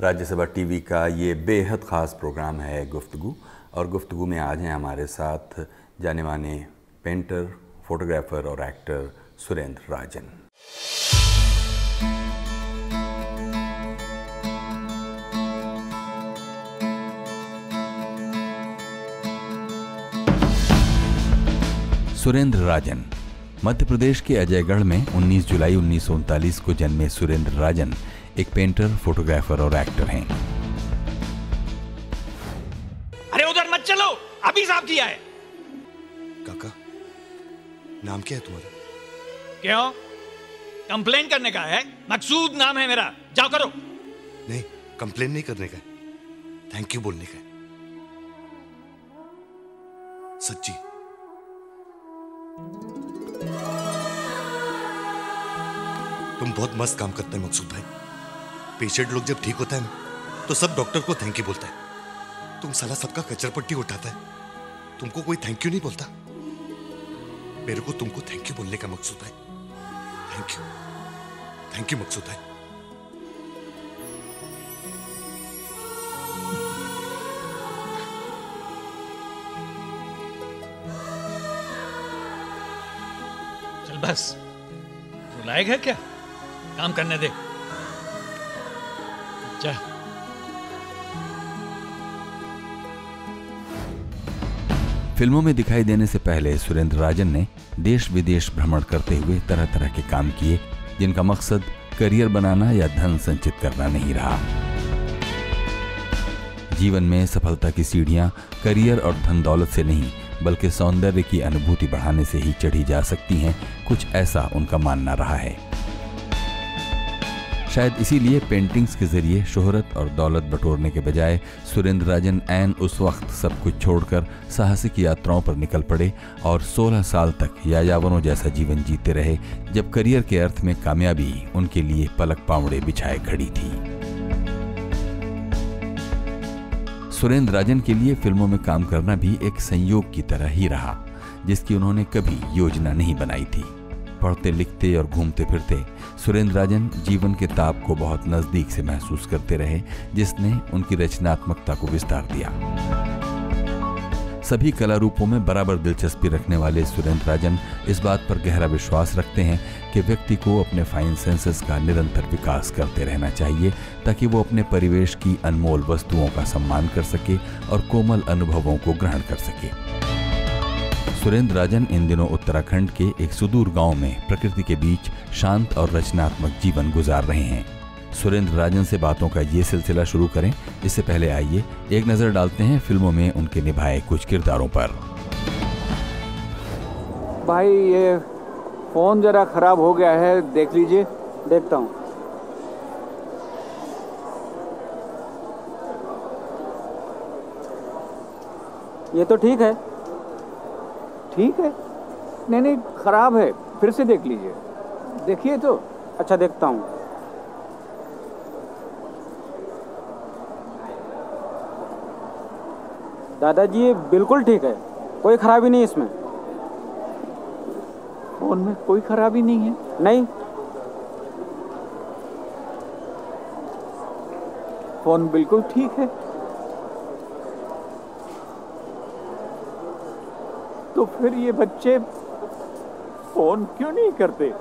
Rajya Sabha TV का ये बेहद ख़ास प्रोग्राम है गुफ्तगु। और गुफ्तगु में आज हैं हमारे साथ जाने माने पेंटर, फोटोग्राफर और एक्टर सुरेंद्र राजन। सुरेंद्र राजन। मध्य प्रदेश के अजयगढ़ में 19 जुलाई उन्नीस सौ उनतालीस को जन्मे सुरेंद्र राजन एक पेंटर फोटोग्राफर और एक्टर हैं। अरे उधर मत चलो अभी साफ़ किया है। काका नाम क्या है तुम्हारा? क्यों? कंप्लेन करने का है? मकसूद नाम है मेरा। जाओ करो। नहीं कंप्लेन नहीं करने का थैंक यू बोलने का सच्ची तुम बहुत मस्त काम करते हैं, मकसूद भाई। पेशेंट लोग जब ठीक होता है ना तो सब डॉक्टर को थैंक यू बोलता है। तुम साला सबका कचर पट्टी उठाता है। तुमको कोई थैंक यू नहीं बोलता। मेरे को तुमको थैंक यू बोलने का मकसूद है thank you thank you Maqsood भाई चल बस रुलाएगा क्या? काम करने दे। जा। फ़िल्मों में दिखाई देने से पहले सुरेंद्र राजन ने देश विदेश भ्रमण करते हुए तरह तरह के काम किए, जिनका मकसद करियर बनाना या धन संचित करना नहीं रहा। जीवन में सफलता की सीढ़ियाँ करियर और धन दौलत से नहीं बल्कि सौंदर्य की अनुभूति बढ़ाने से ही चढ़ी जा सकती हैं, कुछ ऐसा उनका मानना रहा है। शायद इसीलिए पेंटिंग्स के ज़रिए शोहरत और दौलत बटोरने के बजाय सुरेंद्र राजन ऐन उस वक्त सब कुछ छोड़कर साहसिक यात्राओं पर निकल पड़े और 16 साल तक यायावरों जैसा जीवन जीते रहे, जब करियर के अर्थ में कामयाबी उनके लिए पलक पावड़े बिछाए खड़ी थी। सुरेंद्र राजन के लिए फ़िल्मों में काम करना भी एक संयोग की तरह ही रहा, जिसकी उन्होंने कभी योजना नहीं बनाई थी। पढ़ते लिखते और घूमते फिरते सुरेंद्र राजन जीवन के ताप को बहुत नज़दीक से महसूस करते रहे, जिसने उनकी रचनात्मकता को विस्तार दिया। सभी कला रूपों में बराबर दिलचस्पी रखने वाले सुरेंद्र राजन इस बात पर गहरा विश्वास रखते हैं कि व्यक्ति को अपने फाइन सेंसेस का निरंतर विकास करते रहना चाहिए, ताकि वो अपने परिवेश की अनमोल वस्तुओं का सम्मान कर सके और कोमल अनुभवों को ग्रहण कर सके। सुरेंद्र राजन इन दिनों उत्तराखंड के एक सुदूर गाँव में प्रकृति के बीच शांत और रचनात्मक जीवन गुजार रहे हैं। सुरेंद्र राजन से बातों का ये सिलसिला शुरू करें। इससे पहले आइए, एक नज़र डालते हैं फ़िल्मों में उनके निभाए कुछ किरदारों पर। भाई, ये फ़ोन जरा खराब हो गया है, देख लीजिए, देखता हूँ। ये तो ठीक है। ठीक है? नहीं नहीं, खराब है, फिर से देख लीजिए। देखिए तो। अच्छा देखता हूँ। दादाजी ये बिल्कुल ठीक है। कोई खराबी नहीं इसमें। फ़ोन में कोई खराबी नहीं है। नहीं। फ़ोन बिल्कुल ठीक है। तो फिर ये बच्चे फ़ोन क्यों नहीं करते?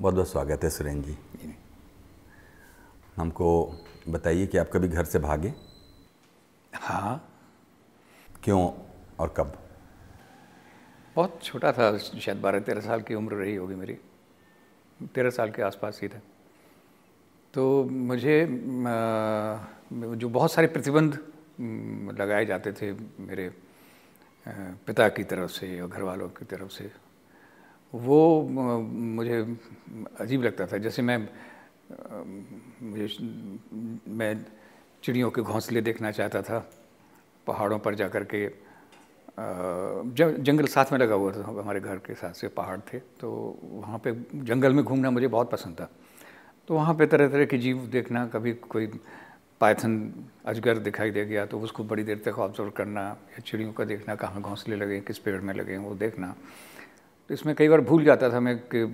बहुत बहुत स्वागत है सुरेंद्र जी। हमको बताइए कि आप कभी घर से भागे? हाँ। क्यों और कब? बहुत छोटा था शायद बारह तेरह साल की उम्र रही होगी मेरी। तेरह साल के आसपास ही था। तो मुझे जो बहुत सारे प्रतिबंध लगाए जाते थे मेरे पिता की तरफ़ से या घर वालों की तरफ़ से वो मुझे अजीब लगता था। जैसे मैं मुझे मैं चिड़ियों के घोंसले देखना चाहता था, पहाड़ों पर जा कर के जंगल साथ में लगा हुआ था, हमारे घर के साथ से पहाड़ थे तो वहाँ पे जंगल में घूमना मुझे बहुत पसंद था। तो वहाँ पे तरह तरह के जीव देखना, कभी कोई पाइथन अजगर दिखाई दे गया तो उसको बड़ी देर तक ऑब्ज़र्व करना, या चिड़ियों का देखना, कहाँ घोंसले लगे, किस पेड़ में लगे, वो देखना। तो इसमें कई बार भूल जाता था मैं कि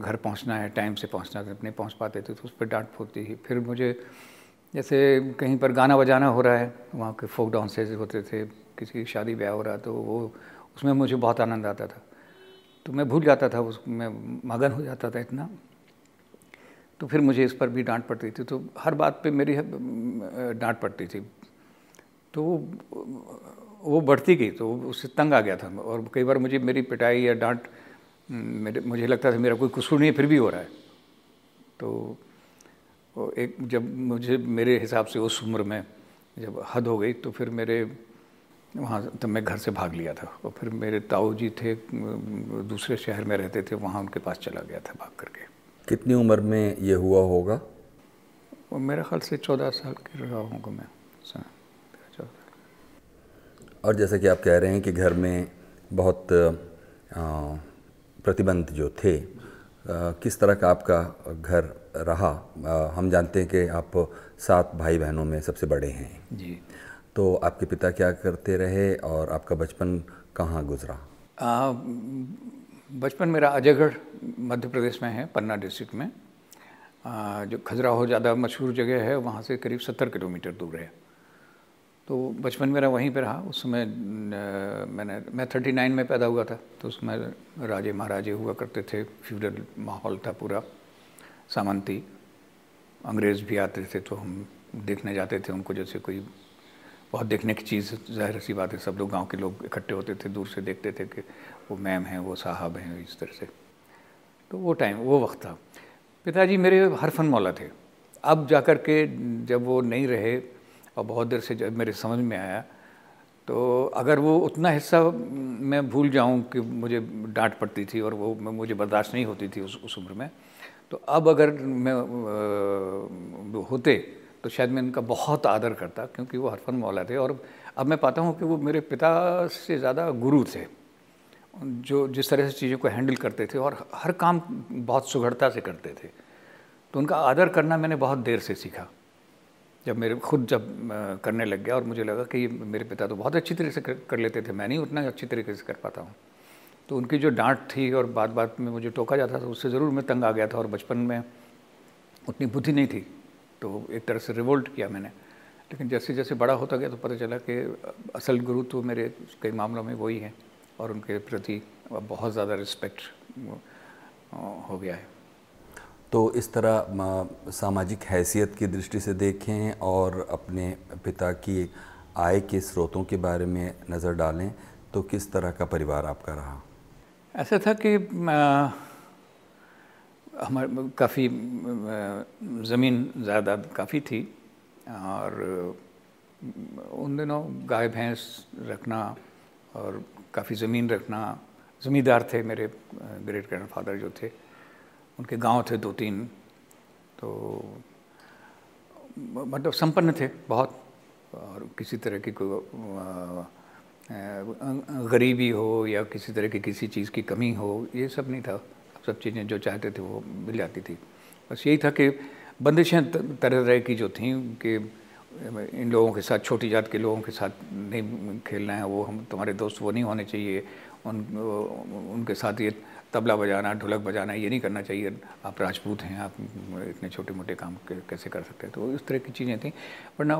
घर पहुँचना है टाइम से पहुँचना था नहीं पहुँच पाते थे तो उस पर डांट फूटती ही फिर मुझे जैसे कहीं पर गाना बजाना हो रहा है, वहाँ के फोक डांसेज होते थे, किसी की शादी ब्याह हो रहा तो वो उसमें मुझे बहुत आनंद आता था। तो मैं भूल जाता था उसमें मगन हो जाता था इतना। तो फिर मुझे इस पर भी डांट पड़ती थी तो हर बात पे मेरी डांट पड़ती थी। तो वो बढ़ती गई तो उससे तंग आ गया था। और कई बार मुझे मेरी पिटाई या डांट मेरे मुझे लगता था मेरा कोई कसूर नहीं है फिर भी हो रहा है। तो एक जब मुझे मेरे हिसाब से उस उम्र में जब हद हो गई तो फिर मेरे वहाँ तब मैं घर से भाग लिया था। और फिर मेरे ताऊ जी थे दूसरे शहर में रहते थे वहाँ उनके पास चला गया था भाग करके। कितनी उम्र में ये हुआ होगा? वो मेरे ख्याल से चौदह साल की रहा हूँ मैं और जैसा कि आप कह रहे हैं कि घर में बहुत प्रतिबंध जो थे किस तरह का आपका घर रहा? हम जानते हैं कि आप सात भाई बहनों में सबसे बड़े हैं। जी। तो आपके पिता क्या करते रहे और आपका बचपन कहाँ गुजरा? बचपन मेरा अजयगढ़ मध्य प्रदेश में है पन्ना डिस्ट्रिक्ट में। आ, जो खजुराहो ज़्यादा मशहूर जगह है वहाँ से करीब सत्तर किलोमीटर दूर है। तो बचपन मेरा वहीं पे रहा। उस समय मैंने, मैं थर्टी नाइन में पैदा हुआ था तो उसमें राजे महाराजे हुआ करते थे। फ्यूडल माहौल था पूरा। सामंती, अंग्रेज़ भी आते थे तो हम देखने जाते थे उनको, जैसे कोई बहुत देखने की चीज़, ज़ाहिर सी बात है, सब लोग, गाँव के लोग इकट्ठे होते थे, दूर से देखते थे कि वो मैम हैं, वो साहब हैं, इस तरह से। तो वो टाइम, वो वक्त था। पिताजी मेरे हर फन मौला थे। अब जा कर के जब वो नहीं रहे और बहुत देर से जब मेरे समझ में आया तो अगर वो उतना हिस्सा मैं भूल जाऊँ कि मुझे डांट पड़ती थी और वो मुझे बर्दाश्त नहीं होती थी उस उस उम्र में तो अब अगर मैं होते तो शायद मैं इनका बहुत आदर करता क्योंकि वो हरफन मौला थे और अब मैं पाता हूँ कि वो मेरे पिता से ज़्यादा गुरु थे, जो जिस तरह से चीज़ों को हैंडल करते थे और हर काम बहुत सुघड़ता से करते थे। तो उनका आदर करना मैंने बहुत देर से सीखा। जब मेरे खुद जब करने लग गया और मुझे लगा कि मेरे पिता तो बहुत अच्छी तरीके से कर लेते थे, मैं नहीं उतना अच्छी तरीके से कर पाता हूँ। तो उनकी जो डांट थी और बात बात में मुझे टोका जाता था उससे ज़रूर मैं तंग आ गया था और बचपन में उतनी बुद्धि नहीं थी। तो एक तरह से रिवोल्ट किया मैंने। लेकिन जैसे जैसे बड़ा होता गया तो पता चला कि असल गुरु तो मेरे कई मामलों में वही हैं और उनके प्रति बहुत ज़्यादा रिस्पेक्ट हो गया है। तो इस तरह सामाजिक हैसियत की दृष्टि से देखें और अपने पिता की आय के स्रोतों के बारे में नज़र डालें तो किस तरह का परिवार आपका रहा? ऐसा था कि हमारे काफ़ी ज़मीन ज़्यादा काफ़ी थी और, उन दिनों गाय, भैंस रखना और काफ़ी ज़मीन रखना, ज़मींदार थे मेरे ग्रेट ग्रैंडफादर जो थे उनके गाँव थे दो तीन तो मतलब संपन्न थे बहुत, और किसी तरह की कोई गरीबी हो या किसी तरह की किसी चीज़ की कमी हो, ये सब नहीं था। सब चीज़ें जो चाहते थे वो मिल जाती थी। बस यही था कि बंदिशें तरह तरह की जो थी कि इन लोगों के साथ, छोटी जात के लोगों के साथ नहीं खेलना है, वो हम, तुम्हारे दोस्त वो नहीं होने चाहिए। उन, उनके साथ ये तबला बजाना, ढोलक बजाना, ये नहीं करना चाहिए। आप राजपूत हैं, आप इतने छोटे मोटे काम कैसे कर सकते हैं? तो इस तरह की चीज़ें थी। वरना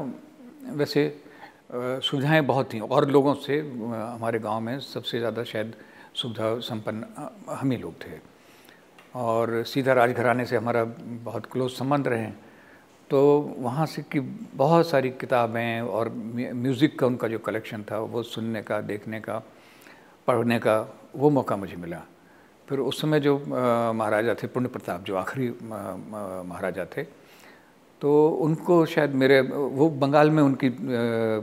वैसे सुविधाएँ बहुत थी। और लोगों से हमारे गाँव में सबसे ज़्यादा शायद सुविधा संपन्न हम ही लोग थे। और सीधा राजघराने से हमारा बहुत क्लोज संबंध रहे। तो वहाँ से की बहुत सारी किताबें और म्यूज़िक का उनका जो कलेक्शन था, वो सुनने का, देखने का, पढ़ने का, वो मौका मुझे मिला। फिर उस समय जो महाराजा थे पुण्य प्रताप जो आखिरी महाराजा थे तो उनको शायद मेरे, वो बंगाल में उनकी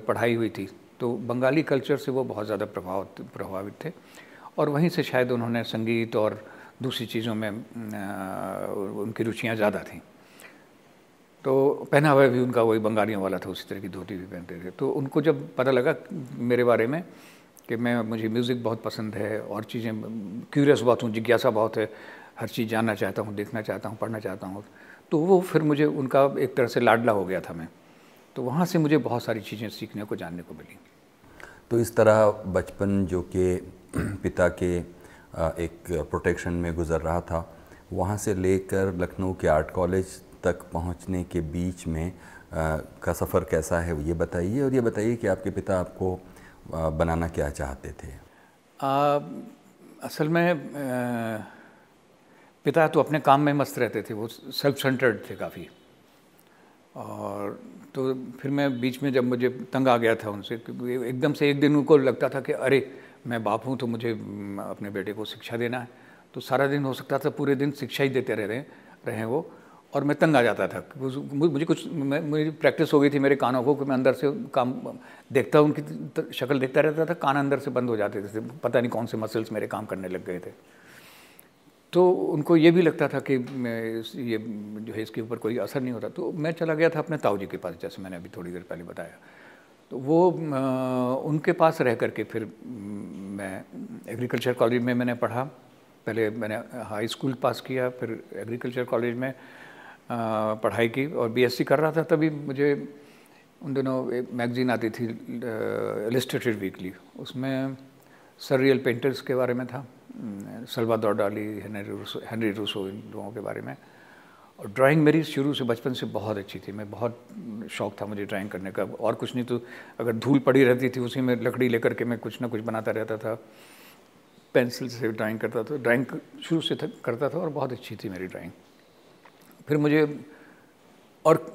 पढ़ाई हुई थी तो बंगाली कल्चर से वो बहुत ज़्यादा प्रभाव प्रभावित थे और वहीं से शायद उन्होंने संगीत और दूसरी चीज़ों में उनकी रुचियाँ ज़्यादा थीं। तो पहनावा भी उनका वही बंगालियों वाला था, उसी तरह की धोती भी पहनते थे। तो उनको जब पता लगा मेरे बारे में कि मैं मुझे म्यूज़िक बहुत पसंद है और चीज़ें क्यूरियस बहुत हूँ जिज्ञासा बहुत है हर चीज़ जानना चाहता हूँ देखना चाहता हूँ पढ़ना चाहता हूँ। तो वो फिर मुझे उनका एक तरह से लाडला हो गया था मैं। तो वहाँ से मुझे बहुत सारी चीज़ें सीखने को जानने को मिली। तो इस तरह बचपन जो कि पिता के एक प्रोटेक्शन में गुज़र रहा था वहाँ से लेकर लखनऊ के आर्ट कॉलेज तक पहुँचने के बीच में आ, का सफ़र कैसा है ये बताइए और ये बताइए कि आपके पिता आपको बनाना क्या चाहते थे? आ, असल में आ, पिता तो अपने काम में मस्त रहते थे वो सेल्फ सेंटर्ड थे काफ़ी। और तो फिर मैं बीच में जब मुझे तंग आ गया था उनसे क्योंकि एकदम से एक दिन उनको लगता था कि अरे मैं बाप हूँ तो मुझे अपने बेटे को शिक्षा देना है। तो सारा दिन हो सकता था पूरे दिन शिक्षा ही देते रह रहे रहे वो। और मैं तंग आ जाता था। मुझे कुछ मेरी प्रैक्टिस हो गई थी मेरे कानों को कि मैं अंदर से काम, देखता उनकी शक्ल देखता रहता था, कान अंदर से बंद हो जाते थे। पता नहीं कौन से मसल्स मेरे काम करने लग गए थे। तो उनको ये भी लगता था कि मैं ये जो है इसके ऊपर कोई असर नहीं होता। तो मैं चला गया था अपने ताऊ जी के पास, जैसे मैंने अभी थोड़ी देर पहले बताया। तो वो उनके पास रह करके फिर मैं एग्रीकल्चर कॉलेज में मैंने पढ़ा। पहले मैंने हाई स्कूल पास किया, फिर एग्रीकल्चर कॉलेज में पढ़ाई की और बीएससी कर रहा था, तभी मुझे उन दिनों एक मैगज़ीन आती थी इलिस्ट्रेटेड वीकली उसमें सररियल पेंटर्स के बारे में था Salvador Dali Henri Rousseau Henri Rousseau इन लोगों के बारे में। और ड्राइंग मेरी शुरू से बचपन से बहुत अच्छी थी। मैं बहुत शौक था मुझे ड्राइंग करने का। और कुछ नहीं तो अगर धूल पड़ी रहती थी, उसी में लकड़ी लेकर के मैं कुछ ना कुछ बनाता रहता था। पेंसिल से ड्राइंग करता था। ड्राइंग शुरू से करता था और बहुत अच्छी थी मेरी ड्राइंग फिर मुझे, और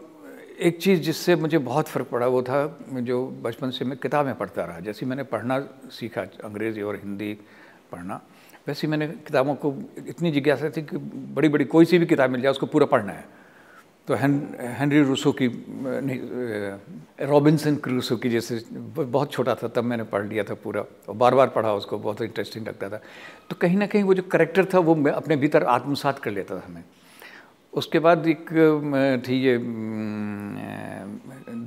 एक चीज़ जिससे मुझे बहुत फ़र्क पड़ा वो था, जो बचपन से मैं किताबें पढ़ता रहा। जैसे मैंने पढ़ना सीखा, अंग्रेज़ी और हिंदी पढ़ना, वैसे मैंने किताबों को, इतनी जिज्ञासा थी कि बड़ी बड़ी कोई सी भी किताब मिल जाए, उसको पूरा पढ़ना है। तो हेन, हेनरी रूसो की रॉबिन्सन क्रूसो की जैसे, बहुत छोटा था, तब मैंने पढ़ लिया था पूरा, और बार बार पढ़ा उसको, बहुत इंटरेस्टिंग लगता था। तो कहीं ना कहीं वो जो करेक्टर था, वो मैं अपने भीतर आत्मसात कर लेता था मैं उसके बाद एक थी ये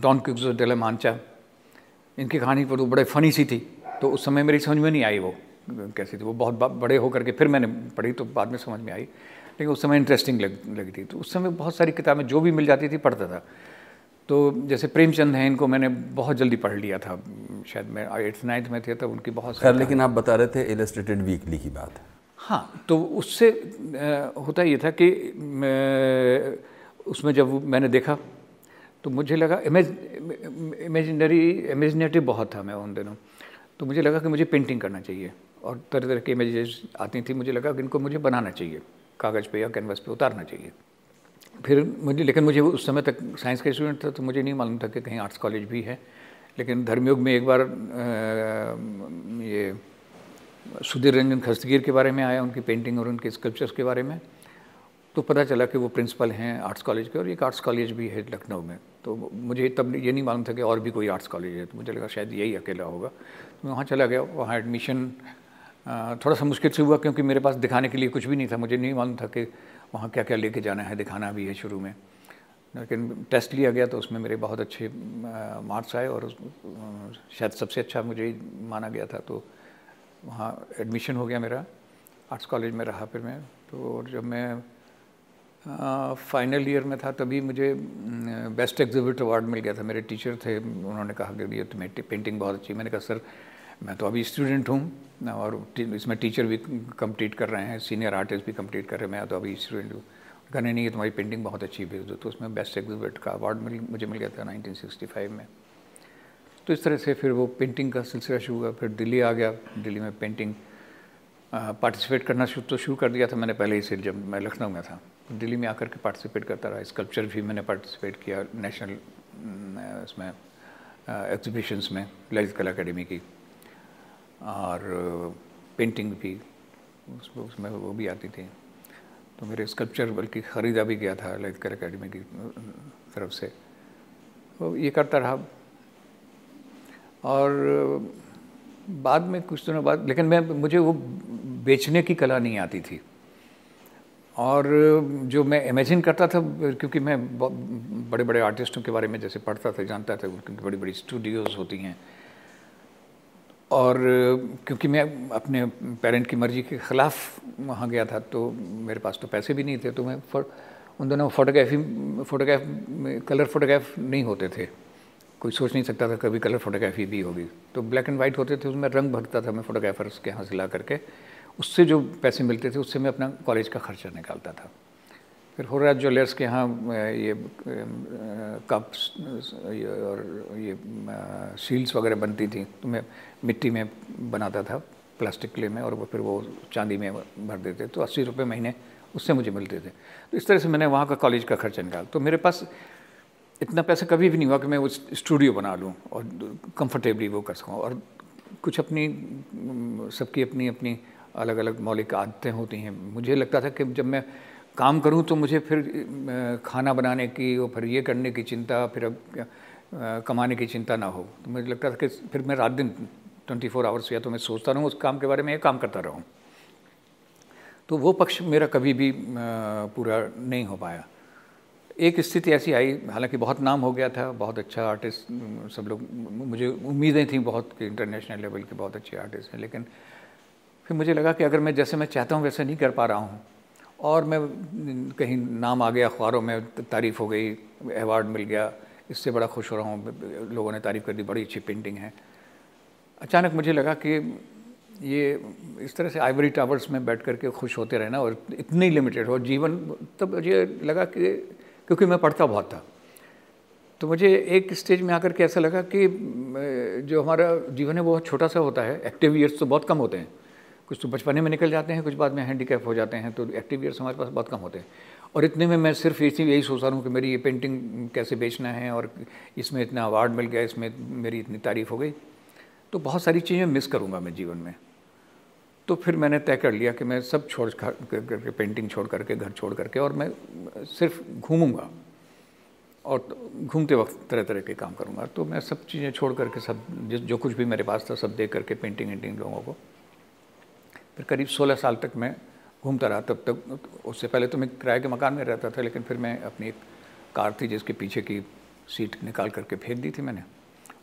डॉन क्यूक्सो डेला मानचा इनकी कहानी पर तो बड़े फ़नी सी थी तो उस समय मेरी समझ में नहीं आई वो कैसी थी। वो बहुत बड़े होकर के फिर मैंने पढ़ी तो बाद में समझ में आई। लेकिन उस समय इंटरेस्टिंग लग लगी थी। तो उस समय बहुत सारी किताबें जो भी मिल जाती थी पढ़ता था। तो जैसे प्रेमचंद हैं इनको मैंने बहुत जल्दी पढ़ लिया था। शायद मैं एट्थ नाइन्थ में थे तब उनकी बहुत खैर लेकिन आप बता रहे थे इलस्ट्रेटेड वीकली की बात हाँ तो उससे होता ये था कि उसमें जब मैंने देखा तो मुझे लगा इमेज इमेजिनरी इमेजिनेटिव बहुत था मैं उन दिनों। तो मुझे लगा कि मुझे पेंटिंग करना चाहिए और तरह तरह की इमेजेस आती थी मुझे लगा कि इनको मुझे बनाना चाहिए कागज़ पे या कैनवस पे उतारना चाहिए। फिर मुझे लेकिन मुझे उस समय तक साइंस का स्टूडेंट था तो मुझे नहीं मालूम था कि कहीं आर्ट्स कॉलेज भी है लेकिन धर्मयुग में एक बार आ, ये सुधीर रंजन खस्तगीर के बारे में आया, उनकी पेंटिंग और उनके स्कल्पचर्स के बारे में। तो पता चला कि वो प्रिंसिपल हैं आर्ट्स कॉलेज के और एक आर्ट्स कॉलेज भी है लखनऊ में। तो मुझे तब ये नहीं मालूम था कि और भी कोई आर्ट्स कॉलेज है तो मुझे लगा शायद यही अकेला होगा। तो मैं वहाँ चला गया, वहाँ एडमिशन थोड़ा सा मुश्किल से हुआ क्योंकि मेरे पास दिखाने के लिए कुछ भी नहीं था। मुझे नहीं मालूम था कि वहाँ क्या क्या लेके जाना है, दिखाना भी है शुरू में। लेकिन टेस्ट लिया गया तो उसमें मेरे बहुत अच्छे मार्क्स आए और शायद सबसे अच्छा मुझे माना गया था। तो वहाँ एडमिशन हो गया मेरा आर्ट्स कॉलेज में रहा फिर मैं। तो जब मैं फाइनल ईयर में था तभी मुझे बेस्ट एग्जिबिट अवार्ड मिल गया था। मेरे टीचर थे, उन्होंने कहा कि ये तुम्हें पेंटिंग बहुत अच्छी मैंने कहा, सर, मैं तो अभी स्टूडेंट हूँ और इसमें टीचर भी कंप्लीट कर रहे हैं सीनियर आर्टिस्ट भी कंप्लीट कर रहे हैं। मैं तो अभी स्टूडेंट हूँ। कहने नहीं तुम्हारी पेंटिंग बहुत अच्छी भेज दो। तो उसमें बेस्ट एग्जिबिट का अवार्ड मिल, मुझे मिल गया था 1965 में। तो इस तरह से फिर वो पेंटिंग का सिलसिला शुरू हुआ, फिर दिल्ली आ गया, दिल्ली में पेंटिंग पार्टिसिपेट करना शुरू तो शुरू कर दिया था मैंने पहले ही से जब मैं लखनऊ में था। दिल्ली में आकर के पार्टिसिपेट करता रहा स्कल्पचर भी मैंने पार्टिसिपेट किया नेशनल उसमें एग्जीबिशंस में ललित कला अकेडमी की। और पेंटिंग भी उसमें उसमें वो भी आती थी। तो मेरे स्कल्पचर बल्कि ख़रीदा भी गया था ललित कला अकेडमी की तरफ़ से। तो ये करता रहा। और बाद में कुछ दिनों बाद, लेकिन मैं, मुझे वो बेचने की कला नहीं आती थी। और, जो मैं इमेजिन करता था, क्योंकि मैं बड़े बड़े आर्टिस्टों के बारे में जैसे पढ़ता था, जानता था क्योंकि बड़ी बड़ी स्टूडियोज़ होती हैं। और, क्योंकि मैं अपने पेरेंट की मर्ज़ी के ख़िलाफ़ वहाँ गया था तो मेरे पास तो पैसे भी नहीं थे तो मैं उन दोनों फोटोग्राफी फोटोग्राफ कलर फोटोग्राफ नहीं होते थे। कोई सोच नहीं सकता था कभी कलर फोटोग्राफी भी होगी। तो ब्लैक एंड वाइट होते थे, उसमें रंग भरता था मैं फोटोग्राफर्स के यहाँ से ला करके। उससे जो पैसे मिलते थे, उससे मैं अपना कॉलेज का खर्चा निकालता था। फिर हो रहा ज्वेलर्स के यहाँ ये कप्स और ये सील्स वगैरह बनती थी तो मैं मिट्टी में बनाता था प्लास्टिक क्ले में और वो फिर वो चांदी में भर देते तो अस्सी रुपये महीने उससे मुझे मिलते थे। तो इस तरह से मैंने वहाँ का कॉलेज का खर्चा निकाला। तो मेरे पास इतना पैसा कभी भी नहीं हुआ कि मैं वो स्टूडियो बना लूँ और कंफर्टेबली वो कर सकूँ। और कुछ अपनी सबकी अपनी अपनी अलग अलग मौलिक आदतें होती हैं। मुझे लगता था कि जब मैं काम करूँ तो मुझे फिर खाना बनाने की और फिर ये करने की चिंता, फिर अब कमाने की चिंता ना हो। तो मुझे लगता था कि फिर मैं रात दिन ट्वेंटी फोर आवर्स या तो मैं सोचता रहूँ, उस काम के बारे में ये काम करता रहूँ। तो वो पक्ष मेरा कभी भी पूरा नहीं हो पाया। एक स्थिति ऐसी आई, हालाँकि बहुत नाम हो गया था, बहुत अच्छा आर्टिस्ट सब लोग मुझे उम्मीदें थी बहुत कि इंटरनेशनल लेवल के बहुत अच्छे आर्टिस्ट हैं, लेकिन फिर मुझे लगा कि अगर मैं, जैसे मैं चाहता हूँ, वैसे नहीं कर पा रहा हूँ। और मैं कहीं नाम आ गया, अखबारों में तारीफ़ हो गई अवार्ड मिल गया, इससे बड़ा खुश हो रहा हूँ, लोगों ने तारीफ़ कर दी, बड़ी अच्छी पेंटिंग है। अचानक मुझे लगा कि ये, इस तरह से आइवरी टावर्स में बैठ करके खुश होते रहना और इतनी लिमिटेड हो, जीवन, तब मुझे लगा कि क्योंकि मैं पढ़ता बहुत था। तो मुझे एक स्टेज में आकर के ऐसा लगा कि जो हमारा जीवन है वो छोटा सा होता है। एक्टिव ईयर्स तो बहुत कम होते हैं। कुछ तो बचपने में निकल जाते हैं, कुछ बाद में हैंडीकैप हो जाते हैं तो एक्टिव ईयर्स हमारे पास बहुत कम होते हैं। और इतने में मैं सिर्फ़ इसी, यही सोच रहा हूँ कि मेरी ये पेंटिंग कैसे बेचना है और इसमें इतना अवार्ड मिल गया, इसमें मेरी इतनी तारीफ़ हो गई। तो बहुत सारी चीज़ें मिस करूँगा मैं जीवन में। तो फिर मैंने तय कर लिया कि मैं सब छोड़ करके पेंटिंग छोड़ करके, घर छोड़ करके और मैं सिर्फ़ घूमूँगा और घूमते वक्त तरह तरह के काम करूँगा। तो मैं सब चीज़ें छोड़ करके सब, जिस, जो कुछ भी मेरे पास था सब देख करके पेंटिंग वेंटिंग लोगों को। फिर करीब 16 साल तक मैं घूमता रहा। तब तक उससे पहले तो मैं किराए के मकान में रहता था, लेकिन फिर मैं अपनी एक कार थी जिसके पीछे की सीट निकाल करके फेंक दी थी मैंने।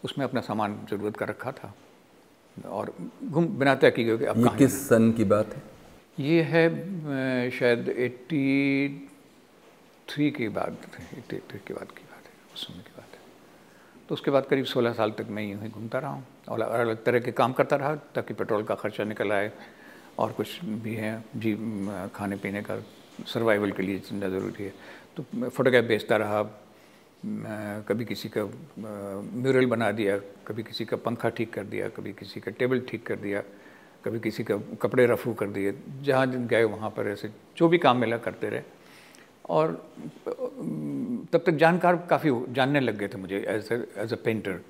उसमें अपना सामान ज़रूरत का रखा था। और घूम बिना तय की गई अब ये किस सन की बात है। ये है शायद एट्टी थ्री के बाद एट्टी थ्री के बाद की बात है उस समय की बात है। तो उसके बाद करीब सोलह साल तक मैं यूँ ही घूमता रहा हूँ और अलग अलग तरह के काम करता रहा ताकि पेट्रोल का खर्चा निकल आए और कुछ भी है जी खाने पीने का सर्वाइवल के लिए जितना ज़रूरी है तो फोटोग्राफ बेचता रहा कभी किसी का म्यूरल बना दिया, कभी किसी का पंखा ठीक कर दिया, कभी किसी का टेबल ठीक कर दिया, कभी किसी का कपड़े रफू कर दिए, जहाँ गए वहाँ पर ऐसे जो भी काम मिला करते रहे। और तब तक जानकार काफ़ी जानने लग गए थे मुझे एज एज अ पेंटर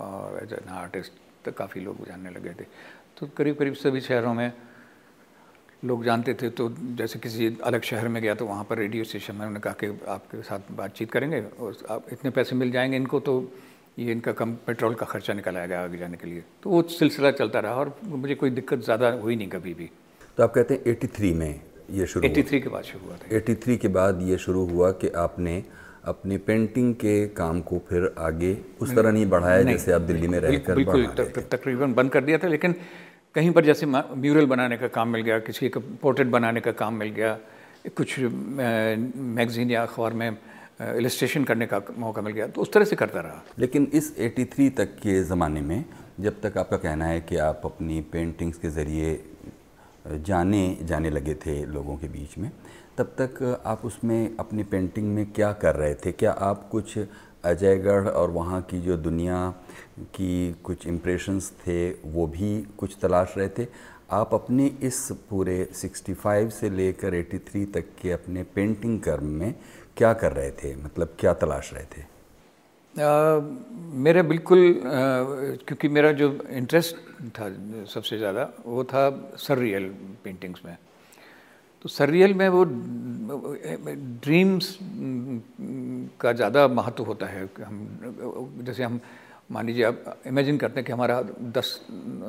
और एज एन आर्टिस्ट तो काफ़ी लोग जानने लगे थे। तो करीब करीब सभी शहरों में लोग जानते थे तो जैसे किसी अलग शहर में गया तो वहाँ पर रेडियो स्टेशन में उन्होंने कहा कि आपके साथ बातचीत करेंगे और आप इतने पैसे मिल जाएँगे इनको तो ये इनका कम पेट्रोल का खर्चा निकला गया आगे जाने के लिए। तो वो सिलसिला चलता रहा और मुझे कोई दिक्कत ज़्यादा हुई नहीं कभी भी। तो आप कहते हैं एटी थ्री में ये शुरू एटी थ्री के बाद शुरू हुआ था। एटी थ्री के बाद ये शुरू हुआ कि आपने अपनी पेंटिंग के काम को फिर आगे उस तरह नहीं बढ़ाया जैसे आप दिल्ली में रहकर बिल्कुल तकरीबन बंद कर दिया था लेकिन कहीं पर जैसे म्यूरल बनाने का काम मिल गया, किसी का पोर्ट्रेट बनाने का काम मिल गया, कुछ मैगज़ीन या अखबार में इलस्ट्रेशन करने का मौका मिल गया तो उस तरह से करता रहा। लेकिन इस 83 तक के ज़माने में, जब तक आपका कहना है कि आप अपनी पेंटिंग्स के ज़रिए जाने जाने लगे थे लोगों के बीच में, तब तक आप उसमें अपनी पेंटिंग में क्या कर रहे थे? क्या आप कुछ अजयगढ़ और वहाँ की जो दुनिया की कुछ इम्प्रेशंस थे वो भी कुछ तलाश रहे थे। आप अपने इस पूरे 65 से लेकर 83 तक के अपने पेंटिंग कर्म में क्या कर रहे थे? मतलब क्या तलाश रहे थे? आ, मेरा बिल्कुल आ, क्योंकि मेरा जो इंटरेस्ट था सबसे ज़्यादा वो था सररियल पेंटिंग्स में। तो सररियल में वो ड्रीम्स का ज़्यादा महत्व होता है। हम जैसे हम मान लीजिए आप इमेजिन करते हैं कि हमारा दस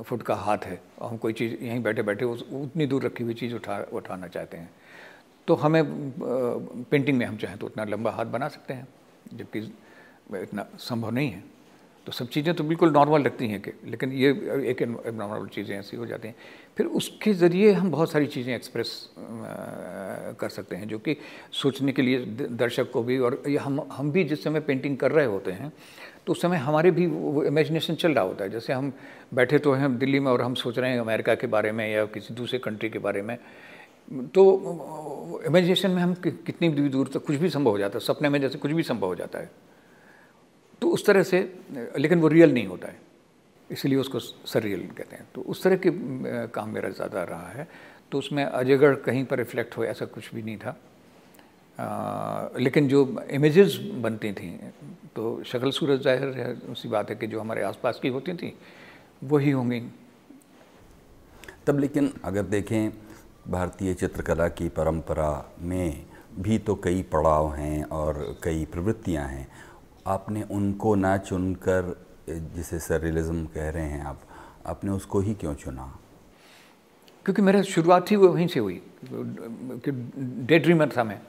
फुट का हाथ है और हम कोई चीज़ यहीं बैठे बैठे उस, उतनी दूर रखी हुई चीज़ उठा, उठाना चाहते हैं। तो हमें पेंटिंग में हम चाहें तो उतना लंबा हाथ बना सकते हैं, जबकि इतना संभव नहीं है। तो सब चीज़ें तो बिल्कुल नॉर्मल लगती हैं कि, लेकिन ये एक नॉर्मल चीज़ें ऐसी हो जाती हैं। फिर उसके ज़रिए हम बहुत सारी चीज़ें एक्सप्रेस कर सकते हैं, जो कि सोचने के लिए दर्शक को भी और हम हम भी जिस समय पेंटिंग कर रहे होते हैं तो उस समय हमारे भी वो इमेजिनेशन चल रहा होता है। जैसे हम बैठे तो हैं दिल्ली में और हम सोच रहे हैं अमेरिका के बारे में या किसी दूसरे कंट्री के बारे में। तो इमेजिनेशन में हम कितनी भी दूर तक कुछ भी संभव हो जाता है, सपने में जैसे कुछ भी संभव हो जाता है। तो उस तरह से, लेकिन वो रियल नहीं होता है। इसलिए उसको सरियल कहते हैं। तो उस तरह के काम मेरा ज़्यादा रहा है। तो उसमें अजयगढ़ कहीं पर रिफ्लेक्ट हो, ऐसा कुछ भी नहीं था। आ, लेकिन जो इमेजेस बनती थी तो शक्ल सूरत ज़ाहिर है उसी बात है कि जो हमारे आसपास की होती थी वही होंगी। तब लेकिन अगर देखें भारतीय चित्रकला की परंपरा में भी तो कई पड़ाव हैं और कई प्रवृत्तियाँ हैं। आपने उनको ना चुनकर जिसे सररियलिज्म कह रहे हैं आप आपने उसको ही क्यों चुना? क्योंकि मेरा शुरुआत ही वहीं से हुई कि डे ड्रीमर था मैं।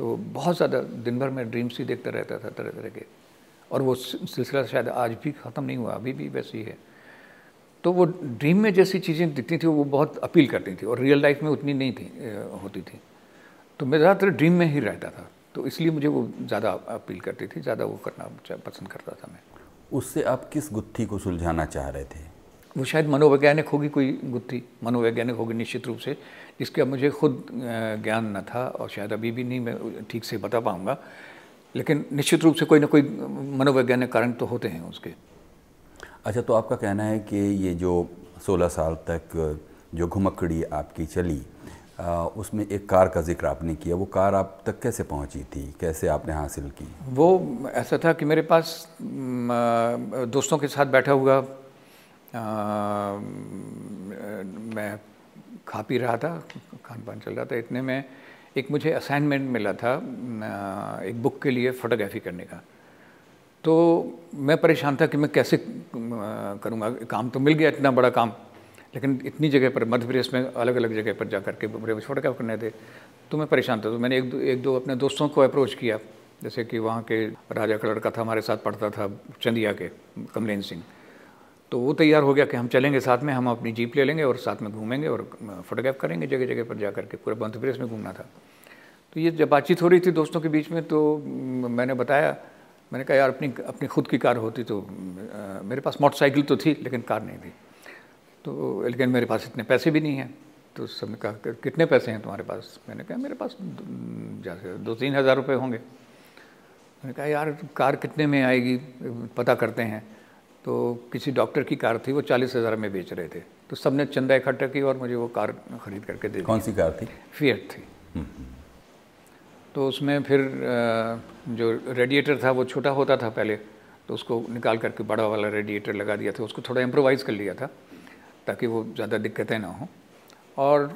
तो बहुत ज़्यादा दिन भर में ड्रीम्स ही देखता रहता था तरह तरह के। और वो सिलसिला शायद आज भी ख़त्म नहीं हुआ अभी भी वैसी है तो वो ड्रीम में जैसी चीज़ें दिखती थी वो बहुत अपील करती थी और रियल लाइफ में उतनी नहीं थी होती थी। तो मैं ज़्यादातर ड्रीम में ही रहता था तो इसलिए मुझे वो ज़्यादा अपील करती थी ज़्यादा वो करना पसंद करता था मैं। उससे आप किस गुत्थी को सुलझाना चाह रहे थे? वो शायद मनोवैज्ञानिक होगी कोई गुत्थी मनोवैज्ञानिक होगी निश्चित रूप से। जिसका मुझे खुद ज्ञान न था और शायद अभी भी नहीं मैं ठीक से बता पाऊँगा। लेकिन निश्चित रूप से कोई ना कोई मनोवैज्ञानिक कारण तो होते हैं उसके। अच्छा तो आपका कहना है कि ये जो 16 साल तक जो घुमक्कड़ी आपकी चली आ, उसमें एक कार का ज़िक्र आपने किया वो कार आप तक कैसे पहुँची थी? कैसे आपने हासिल की? वो ऐसा था कि मेरे पास दोस्तों के साथ बैठा हुआ आ, मैं खा पी रहा था, खान पान चल रहा था। इतने में एक मुझे असाइनमेंट मिला था एक बुक के लिए फ़ोटोग्राफी करने का। तो मैं परेशान था कि मैं कैसे करूँगा। काम तो मिल गया, इतना बड़ा काम। लेकिन इतनी जगह पर, मध्य प्रदेश में अलग अलग जगह पर जा करके क्या करने थे तो मैं परेशान था। तो मैंने एक दो एक दो अपने दोस्तों को अप्रोच किया, जैसे कि वहाँ के राजा का लड़का था, हमारे साथ पढ़ता था, चंदिया के, कमलेन सिंह। तो वो तैयार हो गया कि हम चलेंगे साथ में हम अपनी जीप ले लेंगे और साथ में घूमेंगे और फोटोग्राफ करेंगे जगह जगह पर जा करके पूरे मध्य प्रदेश में घूमना था। तो ये जब बातचीत हो रही थी दोस्तों के बीच में तो मैंने बताया मैंने कहा यार अपनी अपनी खुद की कार होती तो आ, मेरे पास मोटरसाइकिल तो थी लेकिन कार नहीं थी। तो लेकिन मेरे पास इतने पैसे भी नहीं हैं। तो सबने कहा कितने पैसे हैं तुम्हारे पास? मैंने कहा मेरे पास जैसे दो तीन हज़ार रुपये होंगे। मैंने कहा यार कार कितने में आएगी? पता करते हैं। तो किसी डॉक्टर की कार थी वो चालीस हज़ार में बेच रहे थे। तो सबने चंदा इकट्ठा की और मुझे वो कार ख़रीद करके दे कौन सी कार थी? फियट थी। हम्म, हम्म। तो उसमें फिर जो रेडिएटर था वो छोटा होता था पहले तो उसको निकाल करके बड़ा वाला रेडिएटर लगा दिया था उसको थोड़ा इम्प्रोवाइज़ कर लिया था ताकि वो ज़्यादा दिक्कतें ना हों। और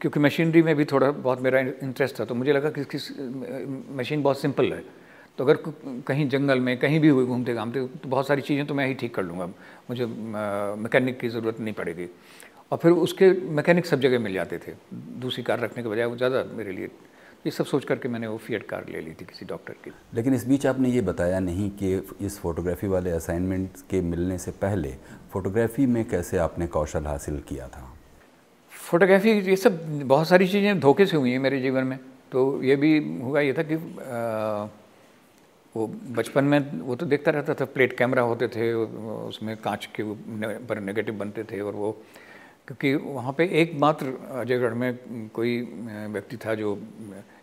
क्योंकि मशीनरी में भी थोड़ा बहुत मेरा इंटरेस्ट था तो मुझे लगा कि किस मशीन बहुत सिंपल है। तो अगर कहीं जंगल में कहीं भी हुए घूमते घामते तो बहुत सारी चीज़ें तो मैं ही ठीक कर लूँगा। मुझे मैकेनिक की ज़रूरत नहीं पड़ेगी। और फिर उसके मैकेनिक सब जगह मिल जाते थे। दूसरी कार रखने के बजाय वो ज़्यादा मेरे लिए ये सब सोच करके मैंने वो फीएट कार ले ली थी किसी डॉक्टर की। लेकिन इस बीच आपने ये बताया नहीं कि इस फोटोग्राफी वाले असाइनमेंट के मिलने से पहले फोटोग्राफी में कैसे आपने कौशल हासिल किया था? फोटोग्राफी ये सब बहुत सारी चीज़ें धोखे से हुई हैं मेरे जीवन में। तो ये भी हुआ ये था कि आ, वो बचपन में वो तो देखता रहता था, प्लेट कैमरा होते थे, उसमें कांच के पर नेगेटिव बनते थे और वो, क्योंकि वहाँ पे एकमात्र अजयगढ़ में कोई व्यक्ति था जो